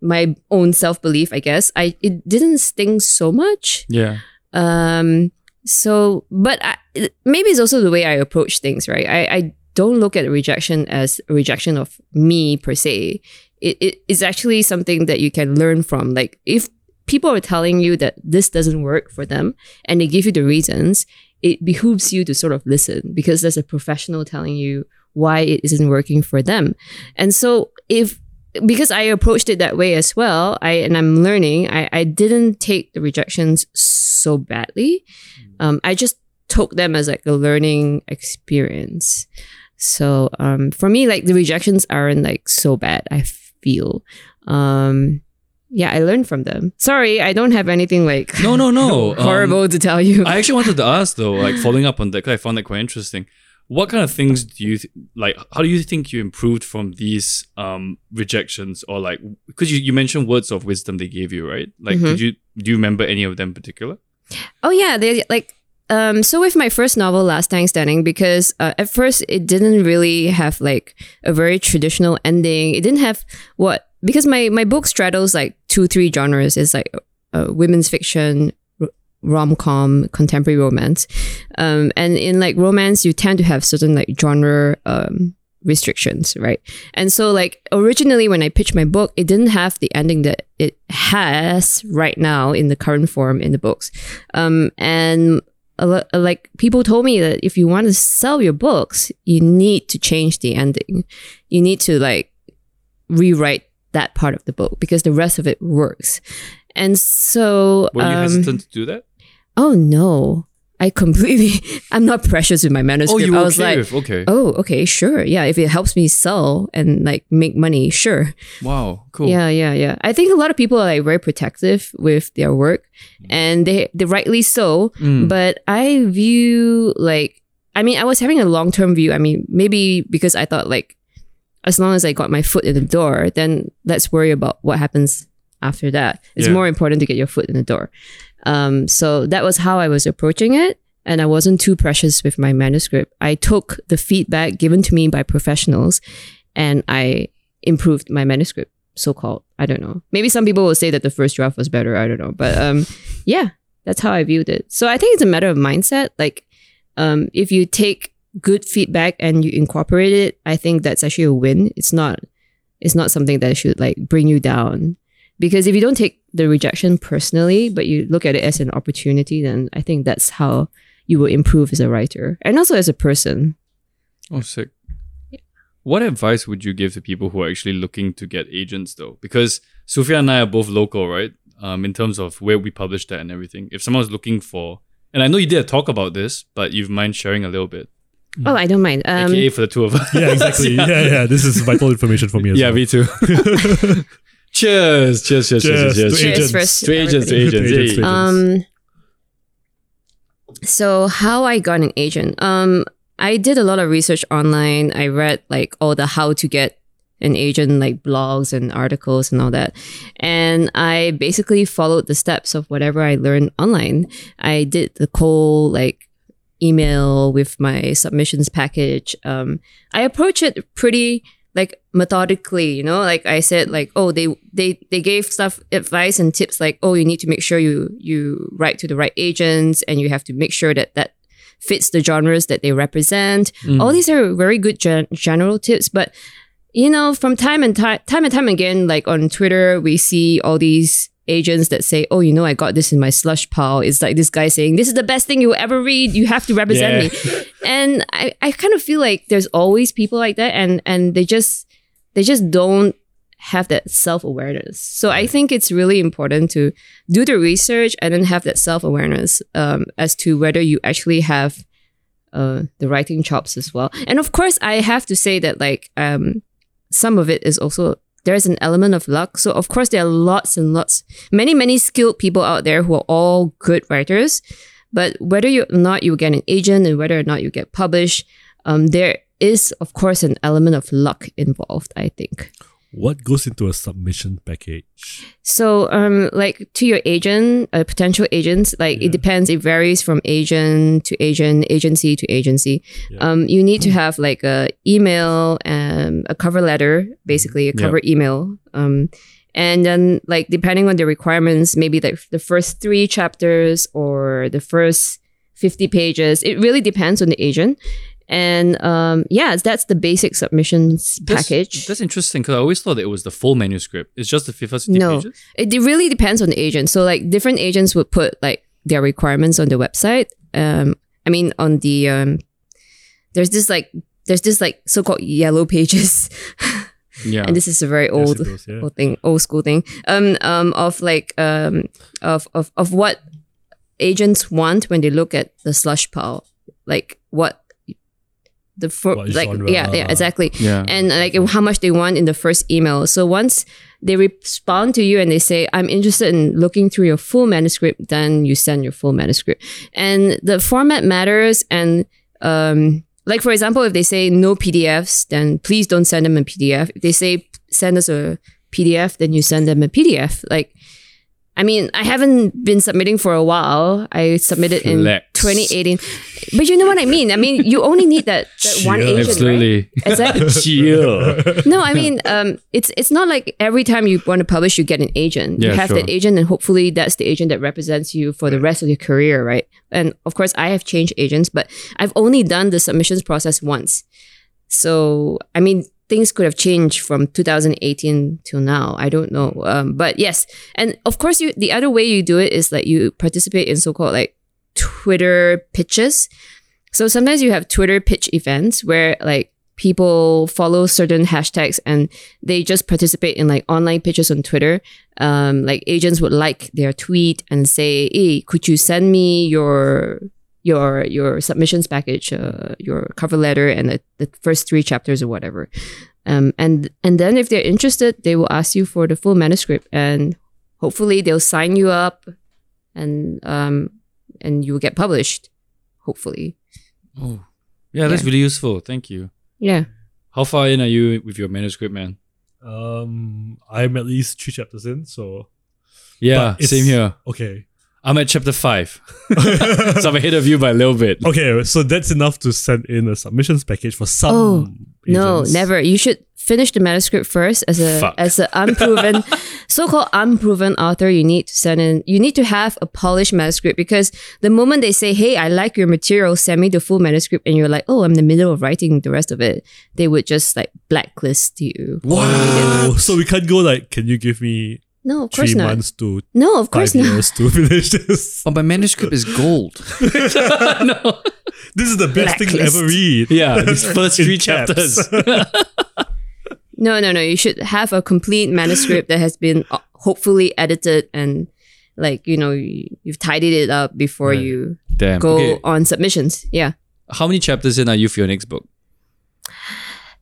my own self belief, I guess, I it didn't sting so much. Yeah. Um. So, but I, maybe it's also the way I approach things, right? I, I don't look at rejection as a rejection of me per se. It, it is actually something that you can learn from. Like if people are telling you that this doesn't work for them and they give you the reasons, it behooves you to sort of listen because there's a professional telling you why it isn't working for them. And so if because I approached it that way as well, I and I'm learning, I, I didn't take the rejections so badly. Um, I just took them as like a learning experience. So um, for me, like the rejections aren't like so bad. I feel. Um, yeah, I learned from them. Sorry, I don't have anything like No, no, no. Um, horrible to tell you. I actually wanted to ask though, like following up on that, because I found that quite interesting. What kind of things do you th- like? How do you think you improved from these um, rejections, or like because you, you mentioned words of wisdom they gave you, right? Like, Mm-hmm. did you do you remember any of them in particular? Oh yeah, they like um so with my first novel Last Tang Standing because uh, at first it didn't really have like a very traditional ending. It didn't have what because my my book straddles like two three genres. It's like uh, women's fiction, rom com, contemporary romance, um, and in like romance you tend to have certain like genre um restrictions, right? And so like originally when I pitched my book, it didn't have the ending that it has right now in the current form in the books. Um, and a like people told me that if you want to sell your books, you need to change the ending. You need to like rewrite that part of the book because the rest of it works. And so, Were you um, hesitant to do that? Oh no, I completely, I'm not precious with my manuscript. Oh, you were I was okay like, with okay. oh, okay, sure. Yeah, if it helps me sell and like make money, sure. Wow, cool. Yeah, yeah, yeah. I think a lot of people are like very protective with their work, and they they rightly so. Mm. But I view like I mean I was having a long term view. I mean maybe because I thought like as long as I got my foot in the door, then let's worry about what happens after that. It's Yeah. more important to get your foot in the door. Um, so that was how I was approaching it. and I wasn't too precious with my manuscript. I took the feedback given to me by professionals and I improved my manuscript, so called. I don't know. Maybe some people will say that the first draft was better. I don't know. But um, yeah, that's how I viewed it. So I think it's a matter of mindset. Like, um, if you take good feedback and you incorporate it, I think that's actually a win. It's not, it's not something that should like bring you down. Because if you don't take the rejection personally, but you look at it as an opportunity, then I think that's how you will improve as a writer and also as a person. Oh, sick. What advice would you give to people who are actually looking to get agents, though? Because Suffian and I are both local, right? Um, in terms of where we publish that and everything. If someone's looking for, and I know you did a talk about this, but you've mind sharing a little bit, Oh, I don't mind. Um, aka for the two of us. Yeah, exactly. yeah. yeah, This is vital information for me as yeah, well. me too. cheers, cheers, cheers, cheers, Cheers cheers. to cheers agents. To agents, to agents. To agents, hey. to agents. Um, so how I got an agent? Um, I did a lot of research online. I read like all the how to get an agent like blogs and articles and all that. And I basically followed the steps of whatever I learned online. I did the whole like email with my submissions package. Um, I approach it pretty like methodically, you know, like I said, like, oh, they, they, they gave stuff, advice and tips like, oh, you need to make sure you, you write to the right agents and you have to make sure that that fits the genres that they represent. Mm. All these are very good gen- general tips, but you know, from time and time, time and time again, like on Twitter, we see all these agents that say, "Oh, you know, I got this in my slush pile." It's like this guy saying, "This is the best thing you will ever read. You have to represent me." And I, I kind of feel like there's always people like that, and and they just they just don't have that self awareness. So I think it's really important to do the research and then have that self awareness um, as to whether you actually have uh, the writing chops as well. And of course, I have to say that like um, some of it is also there's an element of luck. So of course, there are lots and lots, many many skilled people out there who are all good writers. But whether or not you get an agent and whether or not you get published, um, there is of course an element of luck involved. I think. What goes into a submission package? So, um, like to your agent, uh, potential agents, like Yeah. it depends. It varies from agent to agent, agency to agency. Yeah. Um, you need to have like a email and a cover letter, basically a Yeah. cover email. Um, and then like depending on the requirements, maybe like the first three chapters or the first fifty pages. It really depends on the agent. And um, yeah, that's the basic submissions That's- package. That's interesting because I always thought that it was the full manuscript. It's just the first 50 No. pages. It, it really depends on the agent. So like different agents would put like their requirements on the website. Um, I mean on the um, there's this like there's this like so-called yellow pages, Yeah. and this is a very old goes, yeah. old thing, old school thing. Um, um, of like um, of of of what agents want when they look at the slush pile, like what the for, What like genre? yeah yeah exactly yeah. and like how much they want in the first email. So once they respond to you and they say, I'm interested in looking through your full manuscript, then you send your full manuscript. And the format matters. And um, like, for example, if they say no PDFs, then please don't send them a PDF. If they say send us a PDF, then you send them a PDF. Like, I mean, I haven't been submitting for a while. I submitted in 2018. But you know what I mean? I mean, you only need that, that one Chill. agent, right? Absolutely. Exactly. Chill. no, I mean, um, it's it's not like every time you want to publish, you get an agent. Yeah, you have sure. that agent, and hopefully that's the agent that represents you for the rest of your career, right? And of course, I have changed agents, but I've only done the submissions process once. So, I mean, things could have changed from 2018 till now. I don't know. Um, but yes, and of course, you the other way you do it is like you participate in so-called like Twitter pitches. So sometimes you have Twitter pitch events where like people follow certain hashtags and they just participate in like online pitches on Twitter. Um, like agents would like their tweet and say, "Hey, could you send me your your your submissions package, uh, your cover letter, and the, the first three chapters or whatever." Um, and and then if they're interested, they will ask you for the full manuscript, and hopefully they'll sign you up, and um, and you will get published. Hopefully, Oh. Yeah, that's Yeah. really useful. Thank you. yeah. How far in are you with your manuscript, man? Um, I'm at least three chapters in, so Yeah, same here. okay. I'm at chapter five, so I'm ahead of you by a little bit. Okay, so that's enough to send in a submissions package for some. Oh, No, never. You should finish the manuscript first as a Fuck. as an unproven so-called unproven author. You need to send in. You need to have a polished manuscript because the moment they say, "Hey, I like your material. Send me the full manuscript," and you're like, "Oh, I'm in the middle of writing the rest of it," they would just like blacklist you. Oh, so we can't go like, can you give me No, of course three not. months to No, of five course not. years to finish this? But my manuscript is gold. no. This is the best thing to Blacklist. ever read. Yeah, these first In three caps. chapters. No, no, no. You should have a complete manuscript that has been uh, hopefully edited and like you know you, you've tidied it up before Right. you Damn. go okay. on submissions. Yeah. How many chapters in are you for your next book?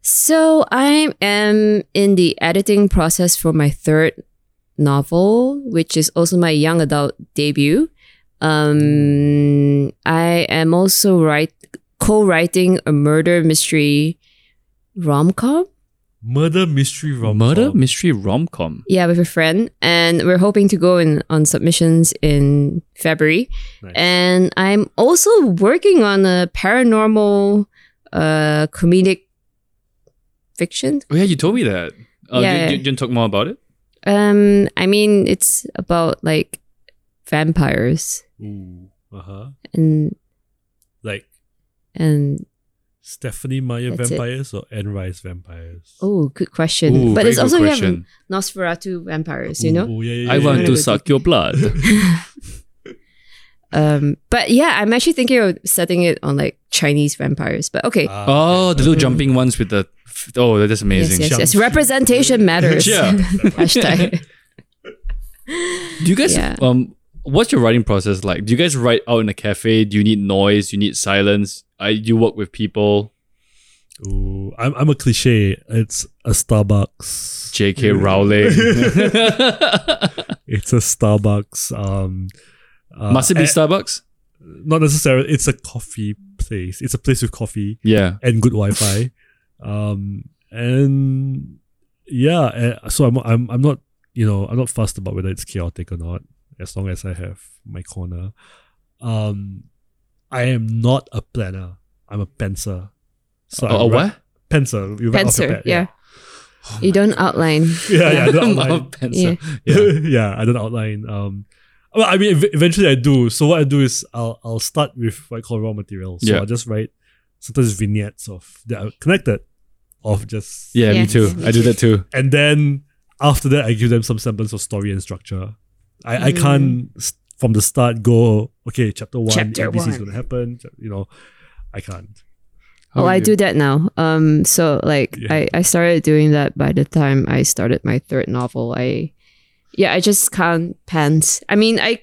So I am in the editing process for my third novel, which is also my young adult debut. Um, I am also write co-writing a murder mystery rom-com. Murder mystery rom Murder mystery rom com. Yeah, with a friend, and we're hoping to go in on submissions in February. Nice. And I'm also working on a paranormal, uh, comedic fiction. Oh yeah, you told me that. Uh, Yeah. do, do, do you talk more about it? Um, I mean, it's about like vampires Ooh, uh huh. and Like and Stephenie Meyer That's it. vampires or Anne Rice vampires? oh, good question. Ooh, but it's good also you have. Nosferatu vampires, you know. Ooh, yeah, yeah, I yeah, want yeah. to suck your blood. Um, but yeah, I'm actually thinking of setting it on like Chinese vampires. But okay, Ah, oh, the little jumping ones with the. Oh, that's amazing. yes, yes. Jump. Representation matters. Yeah. Hashtag. Do you guys Yeah. um what's your writing process like? Do you guys write out in a cafe? Do you need noise? Do you need silence? I you work with people. Ooh, I'm, I'm a cliche. It's a Starbucks. J.K. Rowling. It's a Starbucks. Um, uh, Must it be eh, Starbucks? not necessarily. It's a coffee place. It's a place with coffee Yeah. and good Wi-Fi. um, and yeah, eh, so I'm I'm I'm not you know I'm not fussed about whether it's chaotic or not, as long as I have my corner. Um, I am not a planner. I'm a pantser. So I Oh, a write- what? Pantser. You write off your Pantser, pad, yeah. You don't outline. Yeah, yeah, I don't Oh, outline. Yeah. Yeah. yeah, I don't outline. Um, well, I mean, eventually I do. So what I do is I'll I'll start with what I call raw material. So Yeah. I'll just write sometimes vignettes of that are connected, of just Yeah, me Yeah, too. me I do that too. and then after that I give them some semblance of story and structure. I I Mm. can't from the start go okay chapter one Chapter ABC is gonna happen. You know, I can't. oh, I do that now. Um, so like Yeah. I, I started doing that by the time I started my third novel. I, yeah, I just can't pants. I mean, I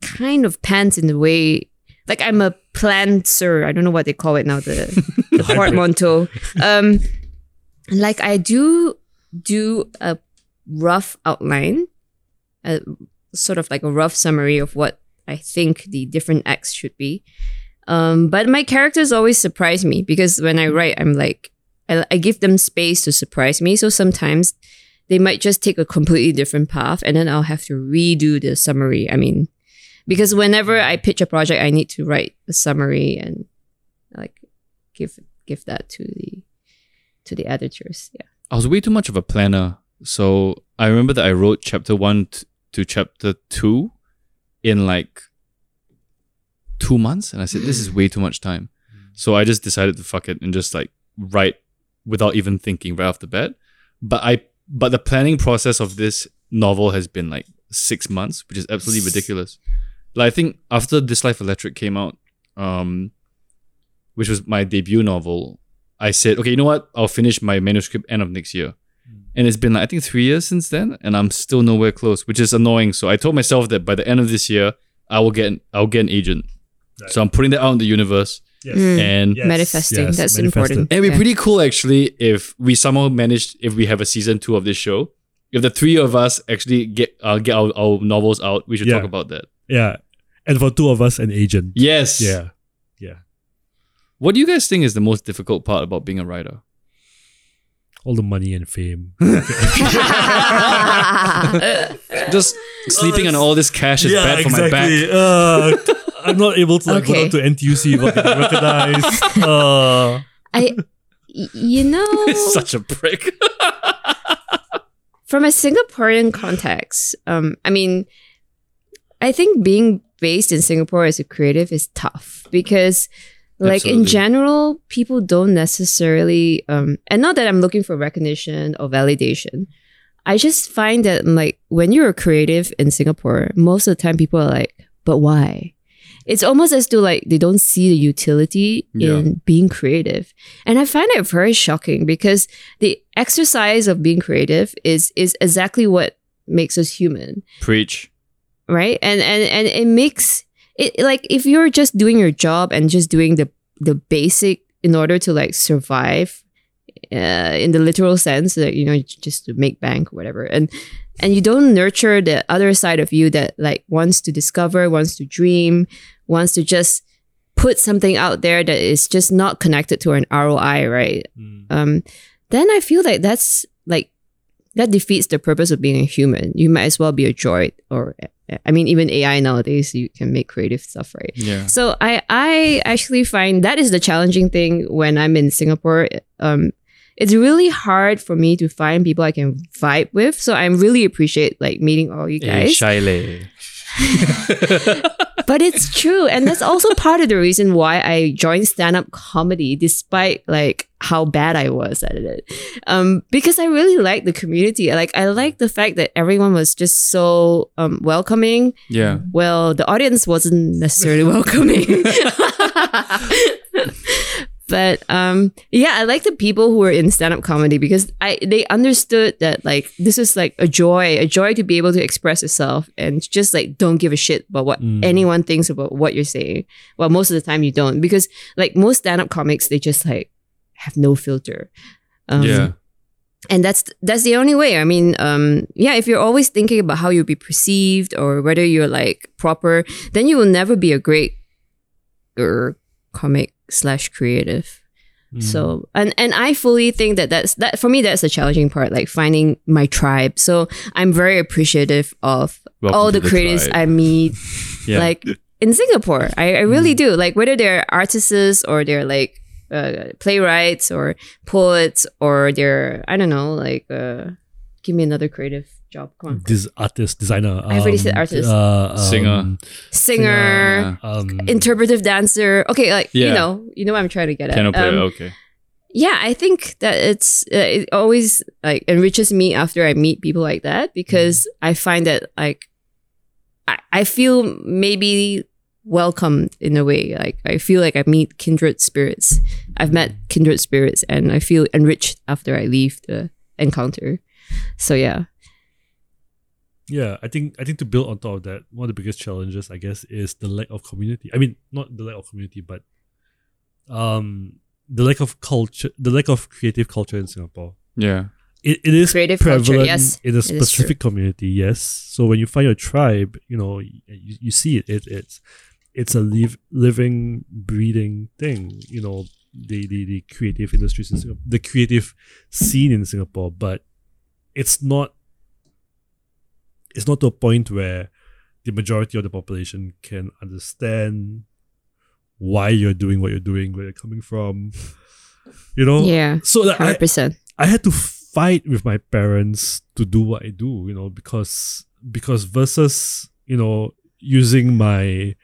kind of pants in the way, like I'm a plantser. I don't know what they call it now. The the portmanteau. Um, like I do do a rough outline, a sort of like a rough summary of what I think the different acts should be. Um, but my characters always surprise me because when I write, I'm like, I, I give them space to surprise me. So sometimes they might just take a completely different path and then I'll have to redo the summary. I mean, because whenever I pitch a project, I need to write a summary and like give give that to the to the editors. Yeah. I was way too much of a planner. So I remember that I wrote chapter one t- to chapter two in like two months. And I said, this is way too much time. So I just decided to fuck it and just like write without even thinking right off the bat. But I, but the planning process of this novel has been like six months, which is absolutely ridiculous. Like I think after This Life Electric came out, um, which was my debut novel, I said, okay, you know what? I'll finish my manuscript end of next year. And it's been like I think three years since then, and I'm still nowhere close, which is annoying. So I told myself that by the end of this year, I will get an, I'll get an agent. Right. So I'm putting that out in the universe, Yes. Mm. and Yes, Manifesting, yes, that's manifested. important. it'd be Yeah. pretty cool actually if we somehow managed if we have a season two of this show. If the three of us actually get uh, get our, our novels out, we should Yeah. talk about that. Yeah. And for two of us, an agent. Yes. Yeah. Yeah. What do you guys think is the most difficult part about being a writer? all the money and fame. Just sleeping on all this cash is bad for my back. Uh, I'm not able to like, Okay. go to NTUC recognized. Uh, I, you know, such a prick. from a Singaporean context, um, I mean, I think being based in Singapore as a creative is tough because, like in general, people don't necessarily, um, and not that I'm looking for recognition or validation. I just find that like when you're a creative in Singapore, most of the time people are like, "But why?" It's almost as though like they don't see the utility Yeah. in being creative, and I find it very shocking because the exercise of being creative is is exactly what makes us human Preach. right and and and it makes it like if you're just doing your job and just doing the the basic in order to like survive uh, in the literal sense that you know just to make bank or whatever and and you don't nurture the other side of you that like wants to discover wants to dream wants to just put something out there that is just not connected to an ROI right mm, um, then I feel like that's like that defeats the purpose of being a human. You might as well be a droid, or I mean, even AI nowadays you can make creative stuff, right? Yeah. So I I actually find that is the challenging thing when I'm in Singapore. Um, it's really hard for me to find people I can vibe with. So I really appreciate like meeting all you Hey, guys. But it's true and that's also part of the reason why i joined stand-up comedy despite like how bad i was at it. Um because i really liked the community. Like i liked the fact that everyone was just so um welcoming. Yeah. well the audience wasn't necessarily welcoming but um yeah i like the people who were in stand-up comedy because i they understood that like this is like a joy a joy to be able to express yourself and just like don't give a shit about what Mm. anyone thinks about what you're saying well most of the time you don't because like most stand-up comics they just like have no filter um, yeah. and that's that's the only way i mean um yeah if you're always thinking about how you'll be perceived or whether you're like proper then you will never be a great er, comic slash creative mm. so and and i fully think that that's that for me that's the challenging part like finding my tribe so i'm very appreciative of Welcome all the creatives tribe. i meet Yeah. like in Singapore. I, I really do. Like whether they're artists or they're like uh, playwrights or poets or they're I don't know like uh, give me another creative job. Come on, This artist, designer. I've already said um, artist. Uh, um, Singer. singer, Yeah. Um, interpretive dancer. Okay, like you know, you know what I'm trying to get at. Piano player. Um, okay. yeah, I think that it's uh, it always like enriches me after I meet people like that because I find that like I, I feel maybe welcomed in a way. Like I feel like I meet kindred spirits. I've met kindred spirits and I feel enriched after I leave the encounter. So yeah. Yeah, I think I think to build on top of that, one of the biggest challenges, I guess, is the lack of community. I mean, not the lack of community, but um, the lack of culture, the lack of creative culture in Singapore. Yeah. It, it is Creative culture, prevalent yes, in a it is specific community. Yes, so when you find your tribe, you know, you, you see it. it it's it's a live, living, breathing thing. You know, the the, the creative industries in Singapore, the creative scene in Singapore, but it's not it's not to a point where the majority of the population can understand why you're doing what you're doing, where you're coming from. You know? Yeah. So like, I, Hundred percent. I had to fight with my parents to do what I do, you know, because because versus, you know, using my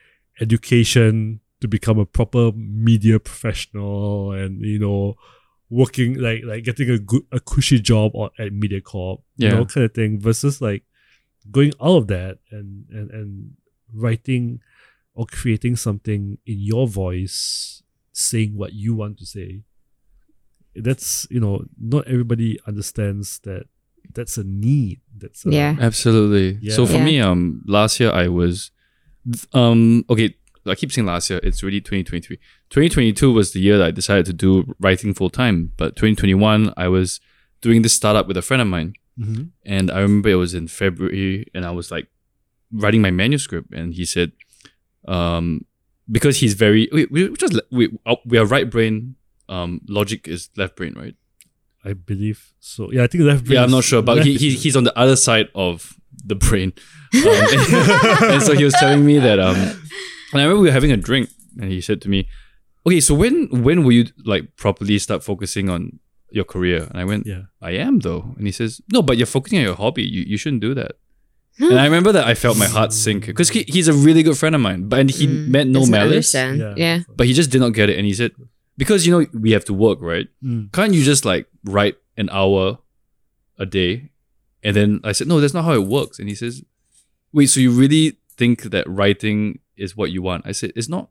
education to become a proper media professional and, you know, working like like getting a good a cushy job or at MediaCorp, you Yeah. know, kind of thing, versus like going out of that and and and writing or creating something in your voice, saying what you want to say that's you know not everybody understands that that's a need that's a, Yeah. Absolutely. Yeah. So for Yeah. me, um, last year I was, um, okay. I keep saying last year. It's really 2023. 2022 was the year that I decided to do writing full time. But 2021, I was doing this startup with a friend of mine, Mhm. and I remember it was in February, and I was like writing my manuscript, and he said, um, because he's very, we, we just we we are right brain, um, logic is left brain, right? I believe so. Yeah, I think left brain. Yeah, I'm not sure, but he, he he's on the other side of the brain, um, and, so he was telling me that. Um, and I remember we were having a drink, and he said to me, "Okay, so when when will you like properly start focusing on your career?" And I went, yeah. "I am though." And he says, "No, but you're focusing on your hobby. You you shouldn't do that." and I remember that I felt my heart sink because he, he's a really good friend of mine, but and he Mm, meant no doesn't malice, understand. Yeah. Yeah. but he just did not get it. And he said, "Because you know we have to work, right? Mm. can't you just like write an hour a day? And then I said, no, that's not how it works. And he says, wait, so you really think that writing is what you want? I said, it's not.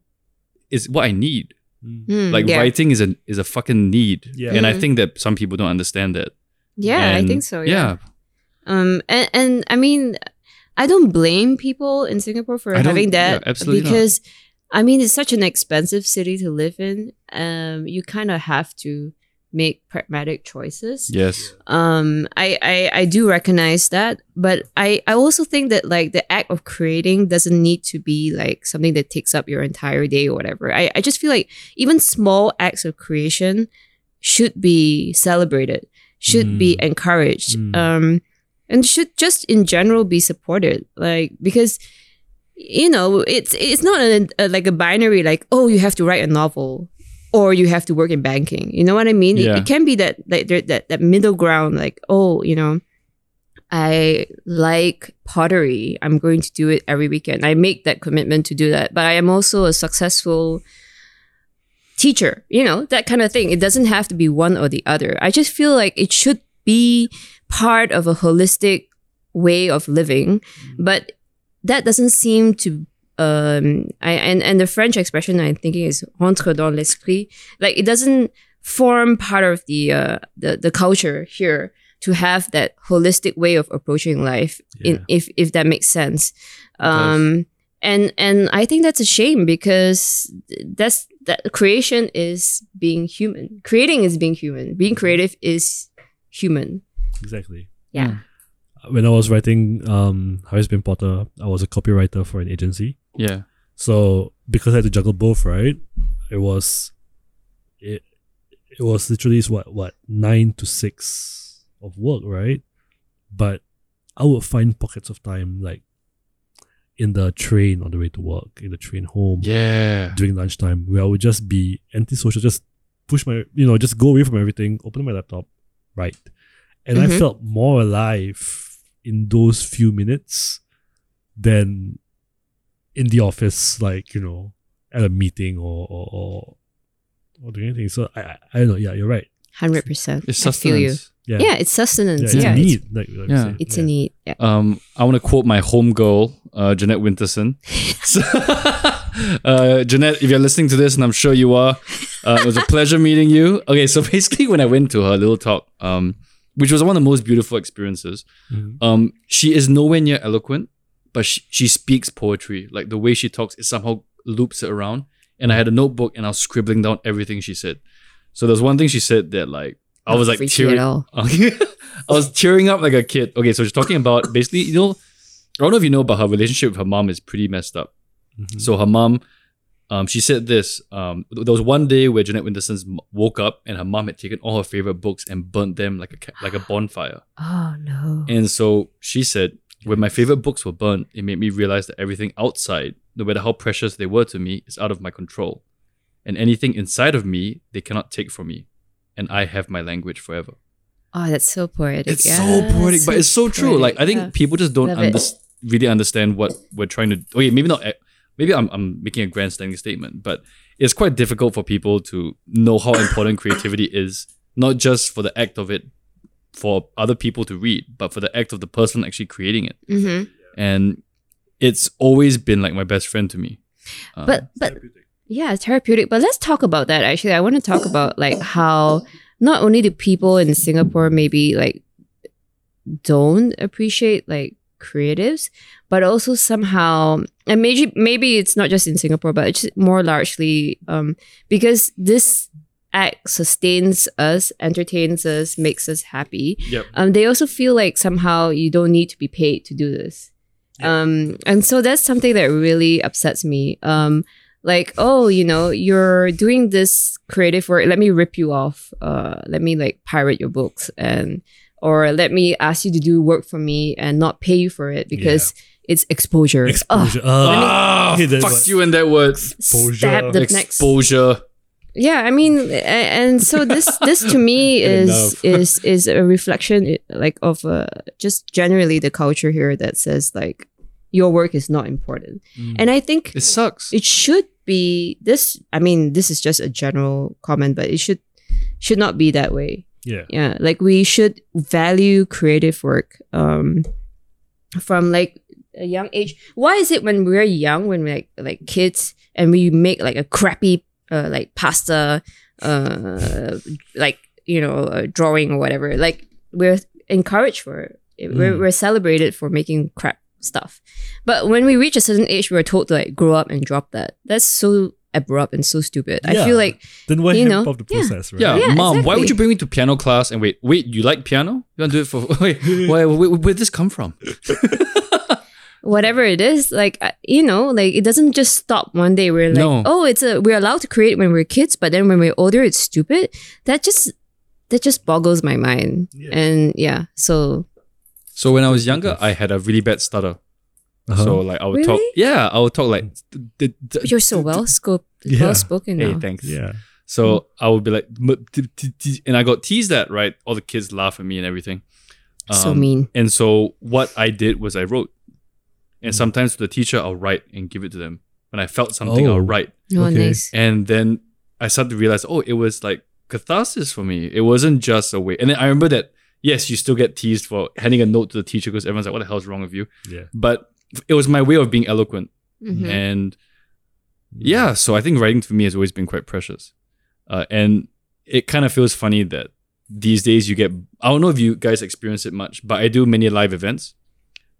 It's what I need. Mm. Mm, Like yeah. writing is a is a fucking need. Yeah. And I Mm. think that some people don't understand that. Yeah, I think so. Yeah. Yeah. Um, and, and I mean, I don't blame people in Singapore for I don't- having yeah, that absolutely not. because I mean it's such an expensive city to live in. Um, you kind of have to make pragmatic choices. Yes. Um, I, I I do recognize that, but I I also think that like the act of creating doesn't need to be like something that takes up your entire day or whatever. I I just feel like even small acts of creation should be celebrated, should be encouraged, Mm. um, and should just in general be supported. Like because you know it's it's not a, a, like a binary like oh you have to write a novel or you have to work in banking. You know what I mean? It- Yeah. It, can be that like there- that that middle ground like oh you know I like pottery. I'm going to do it every weekend. I make that commitment to do that. But I am also a successful teacher, you know, that kind of thing. It doesn't have to be one or the other. I just feel like it should be part of a holistic way of living. Mm-hmm. But that doesn't seem to um I and, and the French expression I'm thinking is rentre dans l'esprit. Like it doesn't form part of the uh the, the culture here to have that holistic way of approaching life Yeah. in if if that makes sense. Um and and I think that's a shame because that's that creation is being human. Creating is being human. Being creative is human. Exactly. Yeah. When I was writing um Harris Bin Potter, I was a copywriter for an agency. Yeah. So because I had to juggle both, right? It was it it was literally what what nine to six of work, right? But I would find pockets of time like in the train on the way to work, in the train home, Yeah. during lunchtime, where I would just be antisocial, just push my you know, just go away from everything, open my laptop, write. And I Mhm. felt more alive in those few minutes than in the office, like, you know, at a meeting or or, or, or doing anything. So I, I I don't know, yeah, you're right. Hundred percent. It's I feel you. sustenance. Yeah. Yeah, it's Yeah, it's Yeah, a need. Like, like Yeah. say. it's yeah. a need. Yeah. Um, I want to quote my homegirl, uh, Jeanette Winterson. So, uh, Jeanette, if you're listening to this, and I'm sure you are, uh, it was a pleasure meeting you. Okay, so basically, when I went to her little talk, um, which was one of the most beautiful experiences, Mhm. um, she is nowhere near eloquent, but she, she speaks poetry. Like the way she talks, it somehow loops it around. And I had a notebook, and I was scribbling down everything she said. So there's one thing she said that like I Not was like freaky tearing. at. I was tearing up like a kid. Okay, so she's talking about basically, you know, I don't know if you know, but her relationship with her mom is pretty messed up. Mhm. So her mom, um, she said this. Um, there was one day where Jeanette Winterson woke up and her mom had taken all her favorite books and burnt them like a like a bonfire. Oh no. And so she said, when my favorite books were burnt, it made me realize that everything outside, no matter how precious they were to me, is out of my control. And anything inside of me, they cannot take from me. And I have my language forever. Oh, that's so poetic. It's Yeah, so poetic, but it's so true. Like. I think Yeah. people just don't under- really understand what we're trying to. Oh, okay, maybe not. e- Maybe I'm I'm making a grandstanding statement, but it's quite difficult for people to know how important creativity is, not just for the act of it, for other people to read, but for the act of the person actually creating it. Mhm. And it's always been like my best friend to me. Um, But but yeah, it's therapeutic. But let's talk about that. Actually, I want to talk about like how not only do people in Singapore maybe like don't appreciate like creatives, but also somehow and maybe maybe it's not just in Singapore, but it's more largely um because this act sustains us, entertains us, makes us happy. Yep. Um, they also feel like somehow you don't need to be paid to do this. Um, and so that's something that really upsets me. Um, like oh you know you're doing this creative work let me rip you off uh let me like pirate your books and or let me ask you to do work for me and not pay you for it because it's exposure. Ugh. Exposure. Ah, hate that fuck you and that word. Exposure. Stab the next Exposure. Yeah i mean and so this this to me is is is a reflection eh, like of uh, just generally the culture here that says like your work is not important Mm. and i think It sucks. it should be this i mean this is just a general comment but it should should not be that way Yeah. yeah like we should value creative work um from like a young age why is it when we're young when we're like like kids and we make like a crappy uh, like pasta uh like you know a drawing or whatever like we're encouraged for it we're, Mm. we're celebrated for making crap stuff but when we reach a certain age we're told to like grow up and drop that that's so abrupt and so stupid i feel like Then why You know, up the yeah. process, right? Yeah, Yeah, mom, why would you bring me to piano class and wait, wait, you like piano? You want to do it for wait, where, where, where did this come from? whatever it is like uh, you know like it doesn't just stop one day we're like No. oh it's a we're allowed to create when we're kids but then when we're older it's stupid that just that just boggles my mind Yeah. and yeah so So when I was younger, I had a really bad stutter. Uh-huh. So like I would talk, yeah, I would talk like, d- d- d- you're so well scoped Yeah. well spoken Hey, thanks. yeah. So I would be like, and I got teased at, right? All the kids laugh at me and everything. so Um, mean And so what I did was I wrote. And Mm. sometimes to the teacher, I'll write and give it to them. When I felt something, Oh. I'll write. oh okay. nice And then I started to realize, oh, it was like catharsis for me. It wasn't just a way. And then I remember that, yes, you still get teased for handing a note to the teacher because everyone's like, what the hell's wrong with you? Yeah. But it was my way of being eloquent. Mhm. And yeah, so I think writing for me has always been quite precious. Uh, and it kind of feels funny that these days you get, I don't know if you guys experience it much, but I do many live events.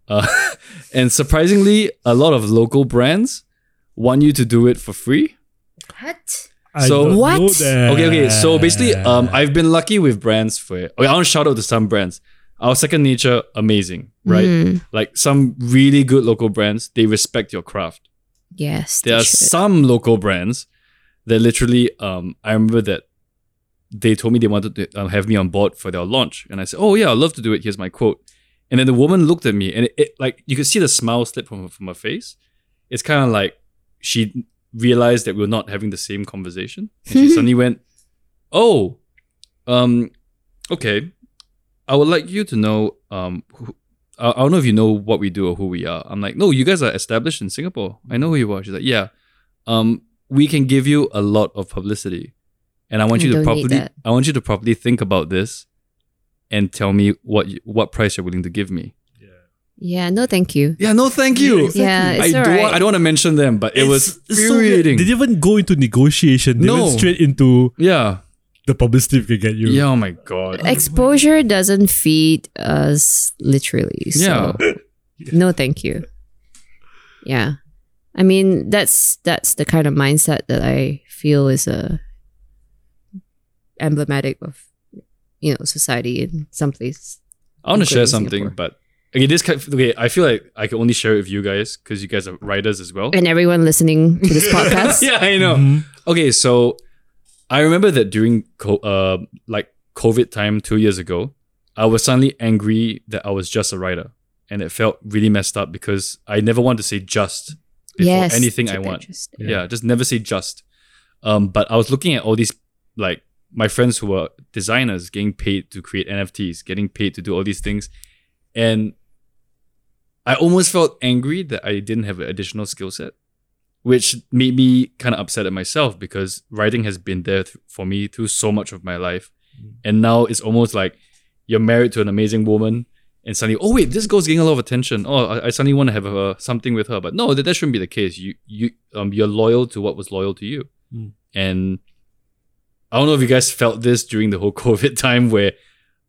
Uh, and surprisingly, a lot of local brands want you to do it for free. what I So- don't What? know that. Okay, okay. So basically, um, I've been lucky with brands for it. Okay, I want to shout out to some brands. Our Second Nature, amazing, right? Mm, Like some really good local brands, they respect your craft. yes There they are should. some local brands that literally, um, I remember that they told me they wanted to um, have me on board for their launch, and I said, "Oh yeah, I'd love to do it." Here's my quote, and then the woman looked at me, and it, it like you could see the smile slip from her, from her face. It's kind of like she realized that we were not having the same conversation, and she suddenly went, "Oh, um, okay, I would like you to know, um." Who, I I don't know if you know what we do or who we are. I'm like, no, you guys are established in Singapore. I know who you are. She's like, yeah. Um, we can give you a lot of publicity, and I want I you to properly. I want you to properly think about this, and tell me what you, what price you're willing to give me. yeah no thank you Yeah, no, thank you. Exactly. yeah I it's do. alright. Want, I don't want to mention them, but it was It's so infuriating. They didn't even go into negotiation. They No. went straight into yeah, the publicity we can get you. yeah. Oh my god. exposure doesn't feed us literally so no thank you yeah i mean that's that's the kind of mindset that i feel is a emblematic of you know society in some place I want to share something, Singapore. but okay, this kind okay. I feel like I can only share it with you guys because you guys are writers as well. and everyone listening to this podcast yeah, I know. Mhm. Okay, so I remember that during co- uh like COVID time two years ago, I was suddenly angry that I was just a writer, and it felt really messed up because I never want to say just before yes anything I want. interesting. Yeah. just never say just. Um, but I was looking at all these like my friends who were designers getting paid to create NFTs, getting paid to do all these things, and I almost felt angry that I didn't have an additional skill set, which made me kind of upset at myself because writing has been there th- for me through so much of my life, and now it's almost like you're married to an amazing woman. And suddenly, oh wait, this girl's getting a lot of attention. Oh, I, I suddenly want to have uh, something with her, but no, that, that shouldn't be the case. You you um you're loyal to what was loyal to you, Mm. and I don't know if you guys felt this during the whole COVID time where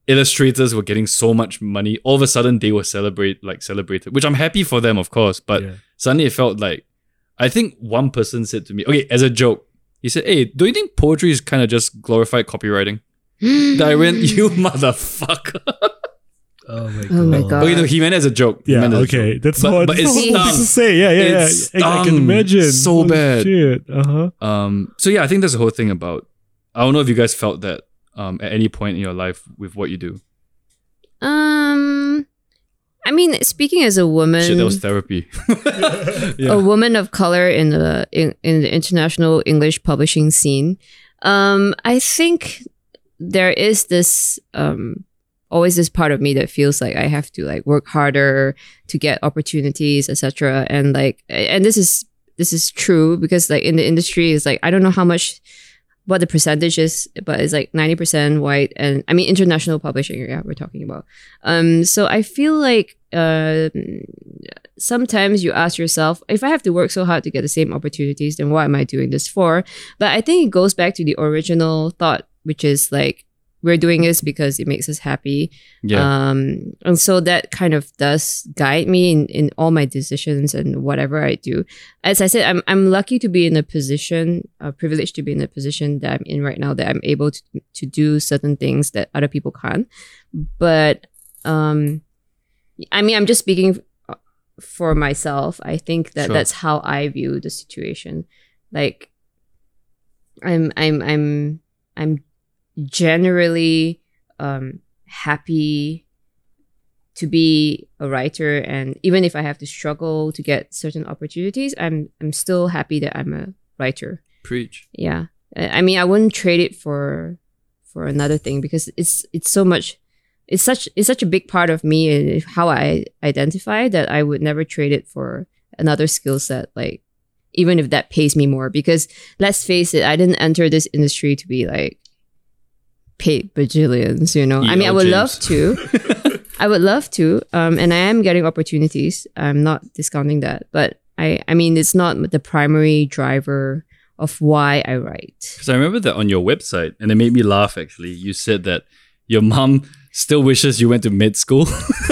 illustrators were getting so much money. All of a sudden, they were celebrate like celebrated, which I'm happy for them, of course. But Yeah. suddenly, it felt like I think one person said to me, okay, as a joke, he said, "Hey, don't you think poetry is kind of just glorified copywriting?" That I went, "You motherfucker." Oh my god. Oh my God. Oh, you know, he meant it as a joke. He Yeah, meant it as a okay. joke. That's But- what, but that's it what I to say. Yeah, yeah, It yeah. I, I can imagine. so Holy bad. Shit. Uh huh. Um, so yeah, I think that's the whole thing about. I don't know if you guys felt that um, at any point in your life with what you do. Um, I mean, speaking as a woman, Shit, that was therapy. a woman of color in the in, in the international English publishing scene, um, I think there is this um, always this part of me that feels like I have to like work harder to get opportunities, etc. And like, and this is this is true because like in the industry is like I don't know how much what the percentage is, but it's like ninety percent white, and I mean international publishing. Yeah, we're talking about. Um, so I feel like uh, sometimes you ask yourself, if I have to work so hard to get the same opportunities, then what am I doing this for? But I think it goes back to the original thought, which is like we're doing this because it makes us happy. yeah. Um, and so that kind of does guide me in, in all my decisions and whatever I do. As I said, I'm, I'm lucky to be in a position, uh, privileged to be in a position that I'm in right now, that I'm able to, to do certain things that other people can't. But, um, I mean, I'm just speaking for myself. I think that Sure. that's how I view the situation. Like, I'm, I'm, I'm, I'm generally um, happy to be a writer. And even if i have to struggle to get certain opportunities i'm i'm still happy that i'm a writer. Preach. yeah. I I mean i wouldn't trade it for for another thing because it's it's so much it's such it's such a big part of me and how i identify that i would never trade it for another skill set like even if that pays me more. Because let's face it i didn't enter this industry to be like paid bajillions you know i mean i would love to I would love to, um, and I am getting opportunities. I'm not discounting that, but I, I mean, it's not the primary driver of why I write. Because I remember that on your website, and it made me laugh actually. You said that your mom still wishes you went to med school.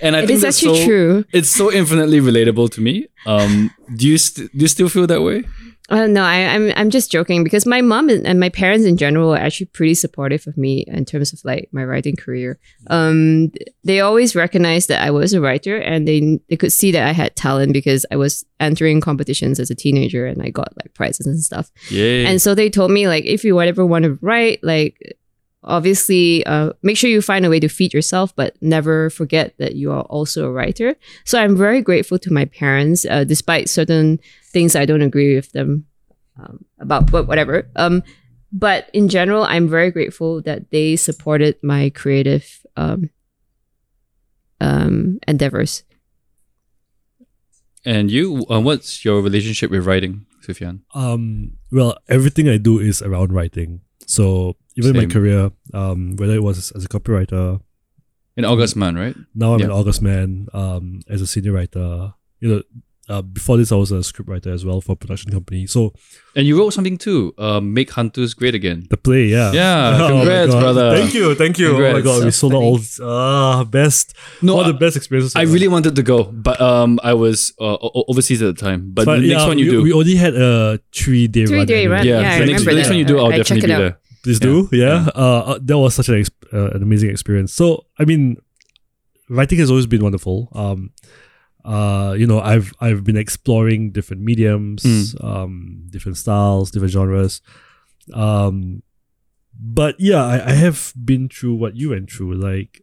and I It think is that's actually so, true. It's so infinitely relatable to me. Um, do you st- do you still feel that way? Uh, no, I, I'm I'm just joking because my mom and, my parents in general are actually pretty supportive of me in terms of like my writing career. Um, they always recognized that I was a writer and they they could see that I had talent because I was entering competitions as a teenager and I got like prizes and stuff. Yeah. And so they told me like if you ever want to write, like obviously uh, make sure you find a way to feed yourself, but never forget that you are also a writer. So I'm very grateful to my parents, uh, despite certain things I don't agree with them um, about, but whatever. Um, but in general, I'm very grateful that they supported my creative um, um, endeavors. and you, uh, what's your relationship with writing, Suffian? Um, well, everything I do is around writing. So even in my career, um, whether it was as a copywriter, In August Man, right? now I'm Yeah. an August man, um, as a senior writer. You know, uh, before this I was a scriptwriter as well for a production company. So And you wrote something too. Uh, Make Hunters Great Again. the play, yeah. Yeah, Oh congrats, God. brother. Thank you, thank you. Oh my Congrats. god, we So sold out all ah best No, one of I- the best experiences. I ever. really wanted to go, but um, I was uh, o- o- overseas at the time. But, But the next yeah, one you we, do, we only had a three day Three run. day anyway. run. yeah, Yeah, I the next, remember the next one you do, I'll I check definitely it be out. there. Please Yeah. do, yeah. Yeah. Uh, uh, that was such an exp- uh, an amazing experience. So I mean, writing has always been wonderful. Um, uh, you know, I've I've been exploring different mediums, Mm. um, different styles, different genres. Um, but yeah, I, I have been through what you went through. Like,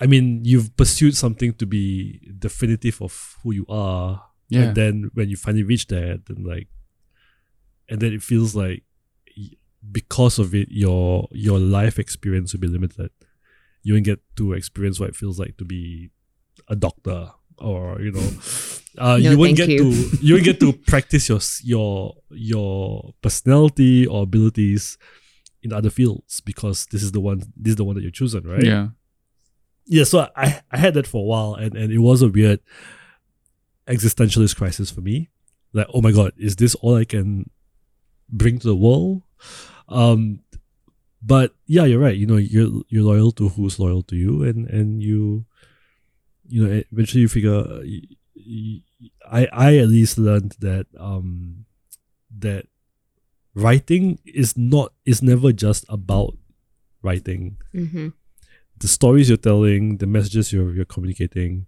I mean, you've pursued something to be definitive of who you are, Yeah, and then when you finally reach that, then like, and then it feels like because of it, your your life experience will be limited. You won't get to experience what it feels like to be a doctor, or you know, uh, No, you won't get you. to you won't get to practice your your your personality or abilities in other fields because this is the one this is the one that you've chosen, right? yeah. yeah, so I I had that for a while, and and it was a weird existentialist crisis for me. Like, oh my god, is this all I can bring to the world? Um, but yeah, you're right. You know, you're you're loyal to who's loyal to you, and and you, you know, eventually you figure. I I at least learned that um that writing is not is never just about writing, Mm-hmm. the stories you're telling, the messages you're you're communicating,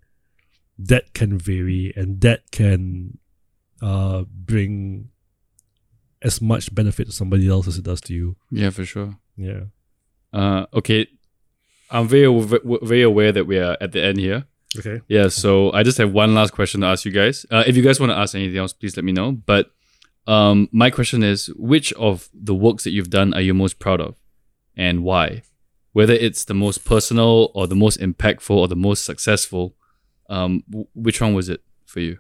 that can vary and that can uh bring as much benefit to somebody else as it does to you. Yeah, for sure. Yeah. Uh, okay. I'm very very aware that we are at the end here. Okay. Yeah, so I just have one last question to ask you guys. Uh, if you guys want to ask anything else, please let me know. But um, my question is, which of the works that you've done are you most proud of, and why? Whether it's the most personal or the most impactful or the most successful, um, w- which one was it for you?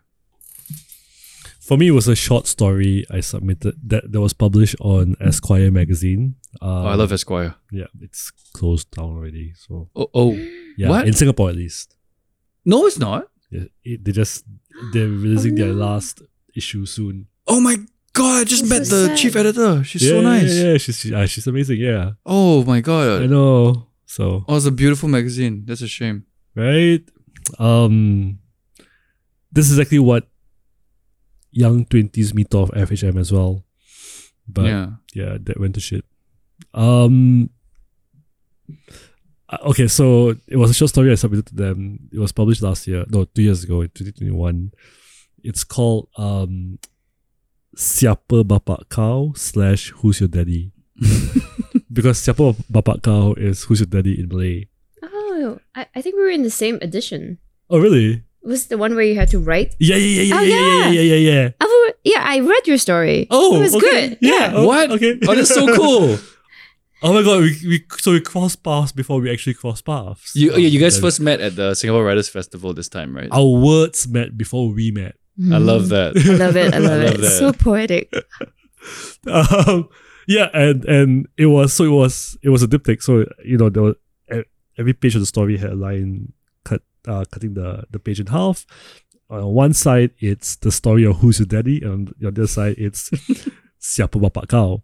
For me, it was a short story I submitted that, that was published on Esquire magazine. Uh, oh, I love Esquire. Yeah, it's closed down already. So Oh, oh, yeah, What? in Singapore at least. no, it's not. Yeah, it, they just they're releasing Oh, their last issue soon. Oh my god! I just That's met so the sad. chief editor. She's yeah, so nice. Yeah, yeah, she's she, uh, she's amazing. Yeah, Oh my god! I know. So Oh, it's a beautiful magazine. That's a shame. right, um, this is exactly what young twenties me thought of FHM as well. But yeah. yeah, that went to shit. Um. uh, Okay, so it was a short story I submitted to them. It was published last year, no, two years ago in 2021. It's called um, Siapa Bapak Kau slash Who's Your Daddy? because Siapa Bapak Kau is Who's Your Daddy in Malay. Oh, I, I think we were in the same edition. Oh, really? Was the one where you had to write? Yeah, yeah, yeah, yeah, Oh, yeah, yeah, yeah. yeah, yeah, yeah, yeah. Yeah, I read your story. Oh, it was okay. good. Yeah. Oh, What? Okay. Oh, that's so cool. oh my god, we, we so we crossed paths before we actually crossed paths. You, oh, yeah, you guys Then first met at the Singapore Writers Festival this time, right? Our words met before we met. I love that. I love it. I love, love it. that. So poetic. um, yeah, and and it was so it was it was a diptych. So you know, there was every page of the story had a line cut, uh, cutting the the page in half. On one side, it's the story of who's your daddy, and on the other side, it's siapa bapak kau.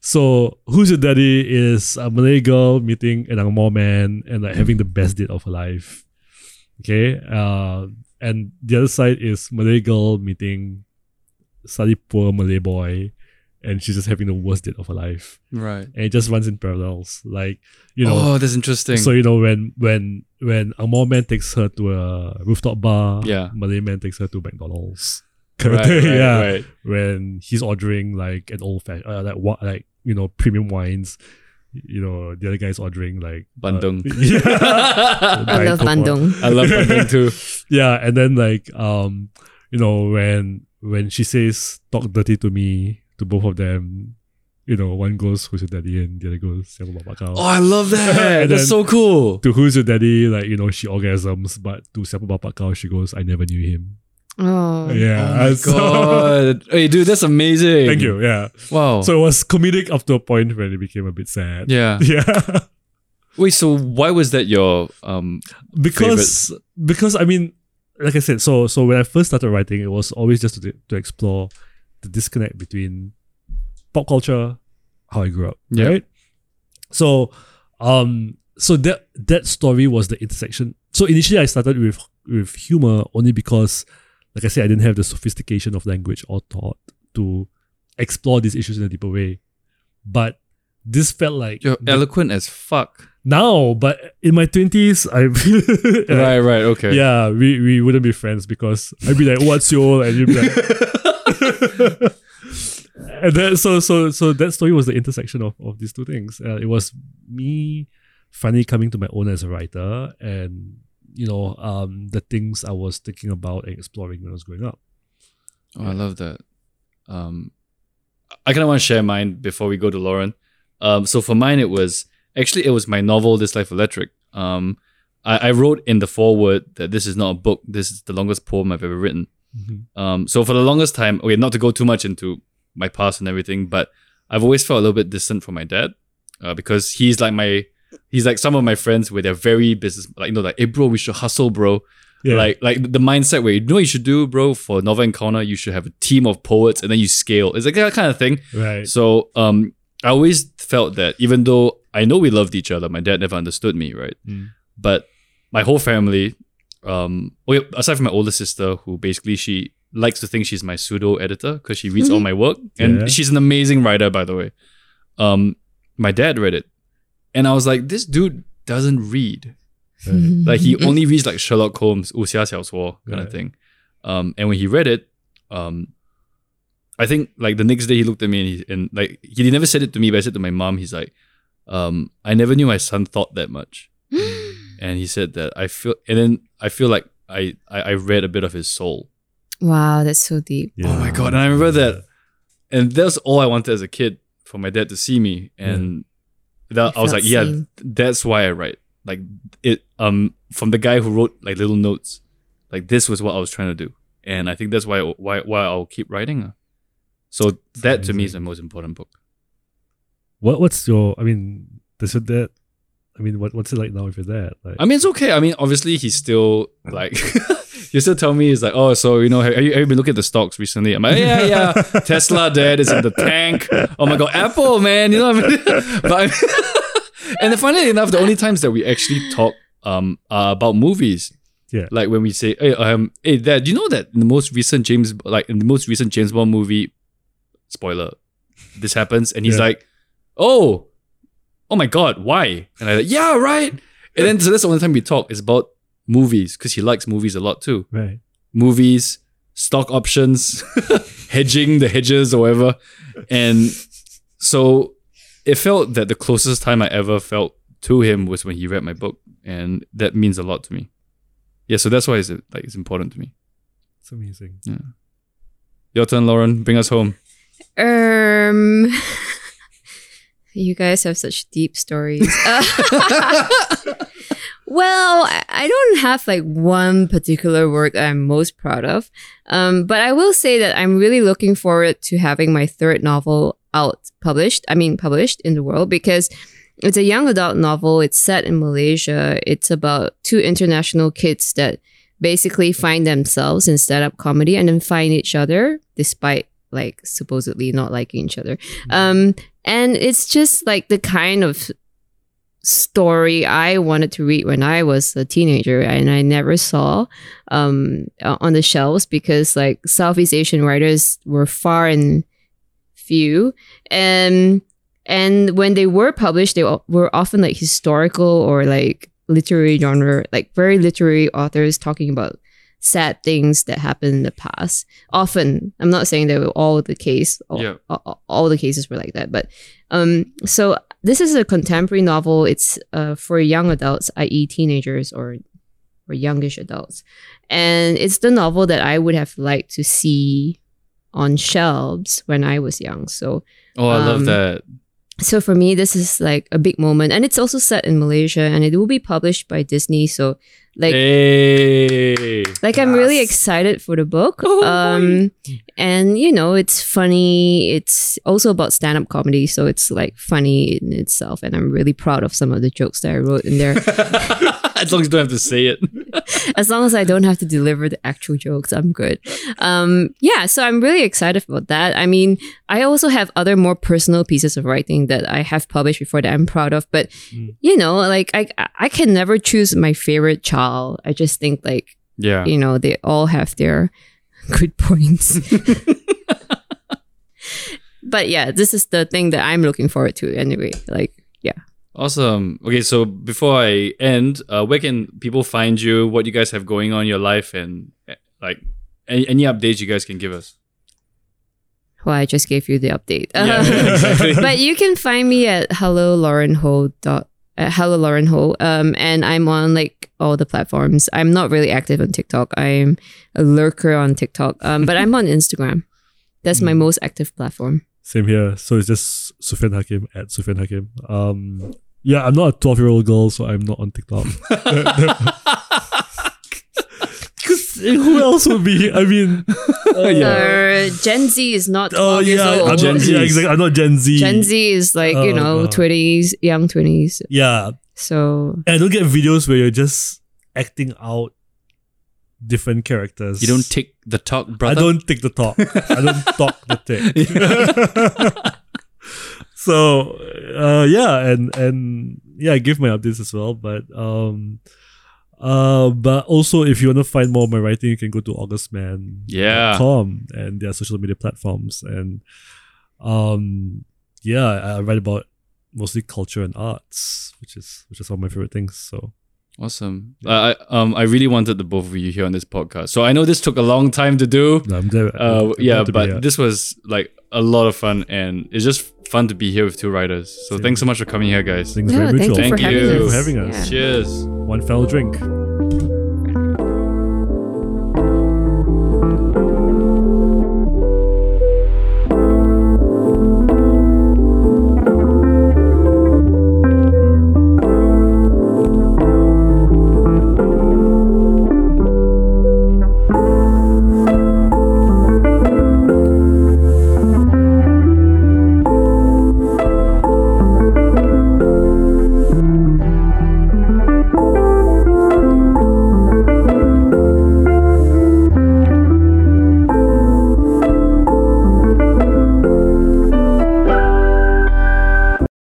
So who's your daddy is a Malay girl meeting an Angmo man and like having the best date of her life. Okay, uh, and the other side is Malay girl meeting slightly poor Malay boy and she's just having the worst date of her life. Right. And it just runs in parallels. Like, you know, oh, that's interesting. so you know when when when a Angmo man takes her to a rooftop bar, Yeah. Malay man takes her to McDonald's. right, right, yeah. right. When he's ordering like an old fashioned uh, like what like you know premium wines, you know the other guy's ordering like uh, Bandung. yeah, I love Bandung. I love Bandung too. yeah, and then like um, you know, when when she says talk dirty to me to both of them, you know, one goes who's your daddy and the other goes Siapa Bapak Kau. Oh, I love that. That's then- so cool. To who's your daddy, like, you know, she orgasms, but to Siapa Bapak Kau, she goes, I never knew him. Oh. Yeah. Oh my so- god. Hey, dude, that's amazing. Thank you. Yeah. Wow. So it was comedic up to a point when it became a bit sad. yeah. Yeah. Wait, so why was that your um because because I mean, like I said, so so when I first started writing, it was always just to to explore the disconnect between pop culture, how I grew up, Yeah. right? So, um, so that that story was the intersection. So initially, I started with with humor only because, like I said, I didn't have the sophistication of language or thought to explore these issues in a deeper way. But this felt like you're the- eloquent as fuck. now, but in my twenties, I Right, right, okay. yeah, we, we wouldn't be friends because I'd be like, "What's your?" and you'd be like, and then so so so that story was the intersection of, of these two things. Uh, it was me finally coming to my own as a writer, and you know, um, the things I was thinking about and exploring when I was growing up. Oh, I love that. Um, I kind of want to share mine before we go to Lauren. Um, so for mine, it was actually it was my novel, This Life Electric. Um, I, I wrote in the foreword that this is not a book. This is the longest poem I've ever written. Um, so for the longest time, okay, not to go too much into my past and everything, but I've always felt a little bit distant from my dad uh, because he's like my he's like some of my friends where they're very business like you know like hey bro we should hustle bro Yeah, like like the mindset where you know what you should do, bro, for Novel Encounter, you should have a team of poets and then you scale. It's like that kind of thing. right. So um I always felt that even though I know we loved each other, my dad never understood me, right? Mm. But my whole family, um aside from my older sister, who basically she likes to think she's my pseudo editor because she reads all my work. And Yeah. she's an amazing writer, by the way. Um my dad read it and I was like, this dude doesn't read. Right. Like he only reads like Sherlock Holmes, 武侠小说 kind of Right. thing. Um, and when he read it, um, I think like the next day he looked at me and he and like he never said it to me, but I said to my mom, he's like, um, I never knew my son thought that much. and he said that I feel, and then I feel like I I, I read a bit of his soul. wow, that's so deep. Oh my god! And I remember that, and that's all I wanted as a kid for my dad to see me, and that, You I was felt like, yeah, that's why I write. Like it, um, from the guy who wrote like little notes, like this was what I was trying to do, and I think that's why why why I'll keep writing. So that to me is the most important book. What what's your? I mean, does your dad? I mean, what what's it like now with your dad? Like, I mean, it's okay. I mean, obviously, he's still like, he still tell me, he's like, oh, so, you know, have you, have you been looking at the stocks recently? I'm like, yeah, yeah, Tesla, dad, is in the tank. Oh my God, Apple, man, you know what I mean? but I mean, and funnily enough, the only times that we actually talk um are about movies. Yeah. Like when we say, hey, um, hey, dad, you know that in the most recent James, like in the most recent James Bond movie, spoiler, this happens, and he's Yeah. like, oh, oh my god, why? And I like, yeah, right. And then so that's the only time we talk is about movies because he likes movies a lot too. right. Movies, stock options, hedging the hedges or whatever. And so it felt that the closest time I ever felt to him was when he read my book, and that means a lot to me. Yeah, so that's why it's like it's important to me. It's amazing. Yeah. Your turn, Lauren. Bring us home. Um, you guys have such deep stories. Well, I- don't have like one particular work that I'm most proud of, um, but I will say that I'm really looking forward to having my third novel out published. I mean, published in the world because it's a young adult novel. It's set in Malaysia. It's about two international kids that basically find themselves in stand-up comedy and then find each other despite like supposedly not liking each other. Um, and it's just like the kind of story I wanted to read when I was a teenager and I never saw um, on the shelves because like Southeast Asian writers were far and few. And and when they were published, they were often like historical or like literary genre, like very literary authors talking about sad things that happened in the past. Often, I'm not saying that were all the case, all, Yeah. all, all the cases were like that, but um, so this is a contemporary novel. It's uh, for young adults, i.e., teenagers or or youngish adults, and it's the novel that I would have liked to see on shelves when I was young. So Oh, I love Um, that. So for me this is like a big moment and it's also set in malaysia and it will be published by disney so like hey. like i'm really excited for the book. Oh, um and you know it's funny it's also about stand-up comedy so it's like funny in itself and i'm really proud of some of the jokes that i wrote in there as long as you don't have to say it. as long as I don't have to deliver the actual jokes, I'm good. Um, yeah, so I'm really excited about that. I mean, I also have other more personal pieces of writing that I have published before that I'm proud of, but Mm. you know, like I I can never choose my favorite child. I just think like Yeah. you know they all have their good points. but yeah, this is the thing that I'm looking forward to anyway. Like yeah. Awesome. Okay, so before I end, uh, where can people find you? What you guys have going on in your life, and eh, like any, any updates you guys can give us? Well, I just gave you the update. Yeah, exactly. but you can find me at hello lauren ho dot at hello lauren ho um and i'm on like all the platforms i'm not really active on tiktok i'm a lurker on tiktok um but i'm on instagram that's my most active platform Same here. So it's just Suffian Hakim at Suffian Hakim. Um, yeah, I'm not a 12 year old girl, so I'm not on TikTok. Because who else would be? I mean, yeah. uh, gen z is not 12 oh years yeah, I'm Gen not, Z. yeah, exactly. I'm not Gen Z. gen z is like you Oh, know God. 20s young 20s Yeah, so and I don't get videos where you're just acting out different characters. You don't take the talk, brother. I don't take the talk. I don't talk the tick. So uh, yeah, and and yeah, I give my updates as well. But um, uh, but also if you want to find more of my writing, you can go to augustman.com Yeah. and their social media platforms and um, yeah, I, I write about mostly culture and arts, which is which is one of my favorite things. So Awesome. Uh, I um I really wanted the both of you here on this podcast. So I know this took a long time to do. no, I'm glad. Uh, I'm yeah, glad to be but this was like a lot of fun, and it's just fun to be here with two writers. So Same. thanks so much for coming here, guys. Things Yeah, very thank you for Thank having you. us. for having us. Yeah. Cheers. One fell drink.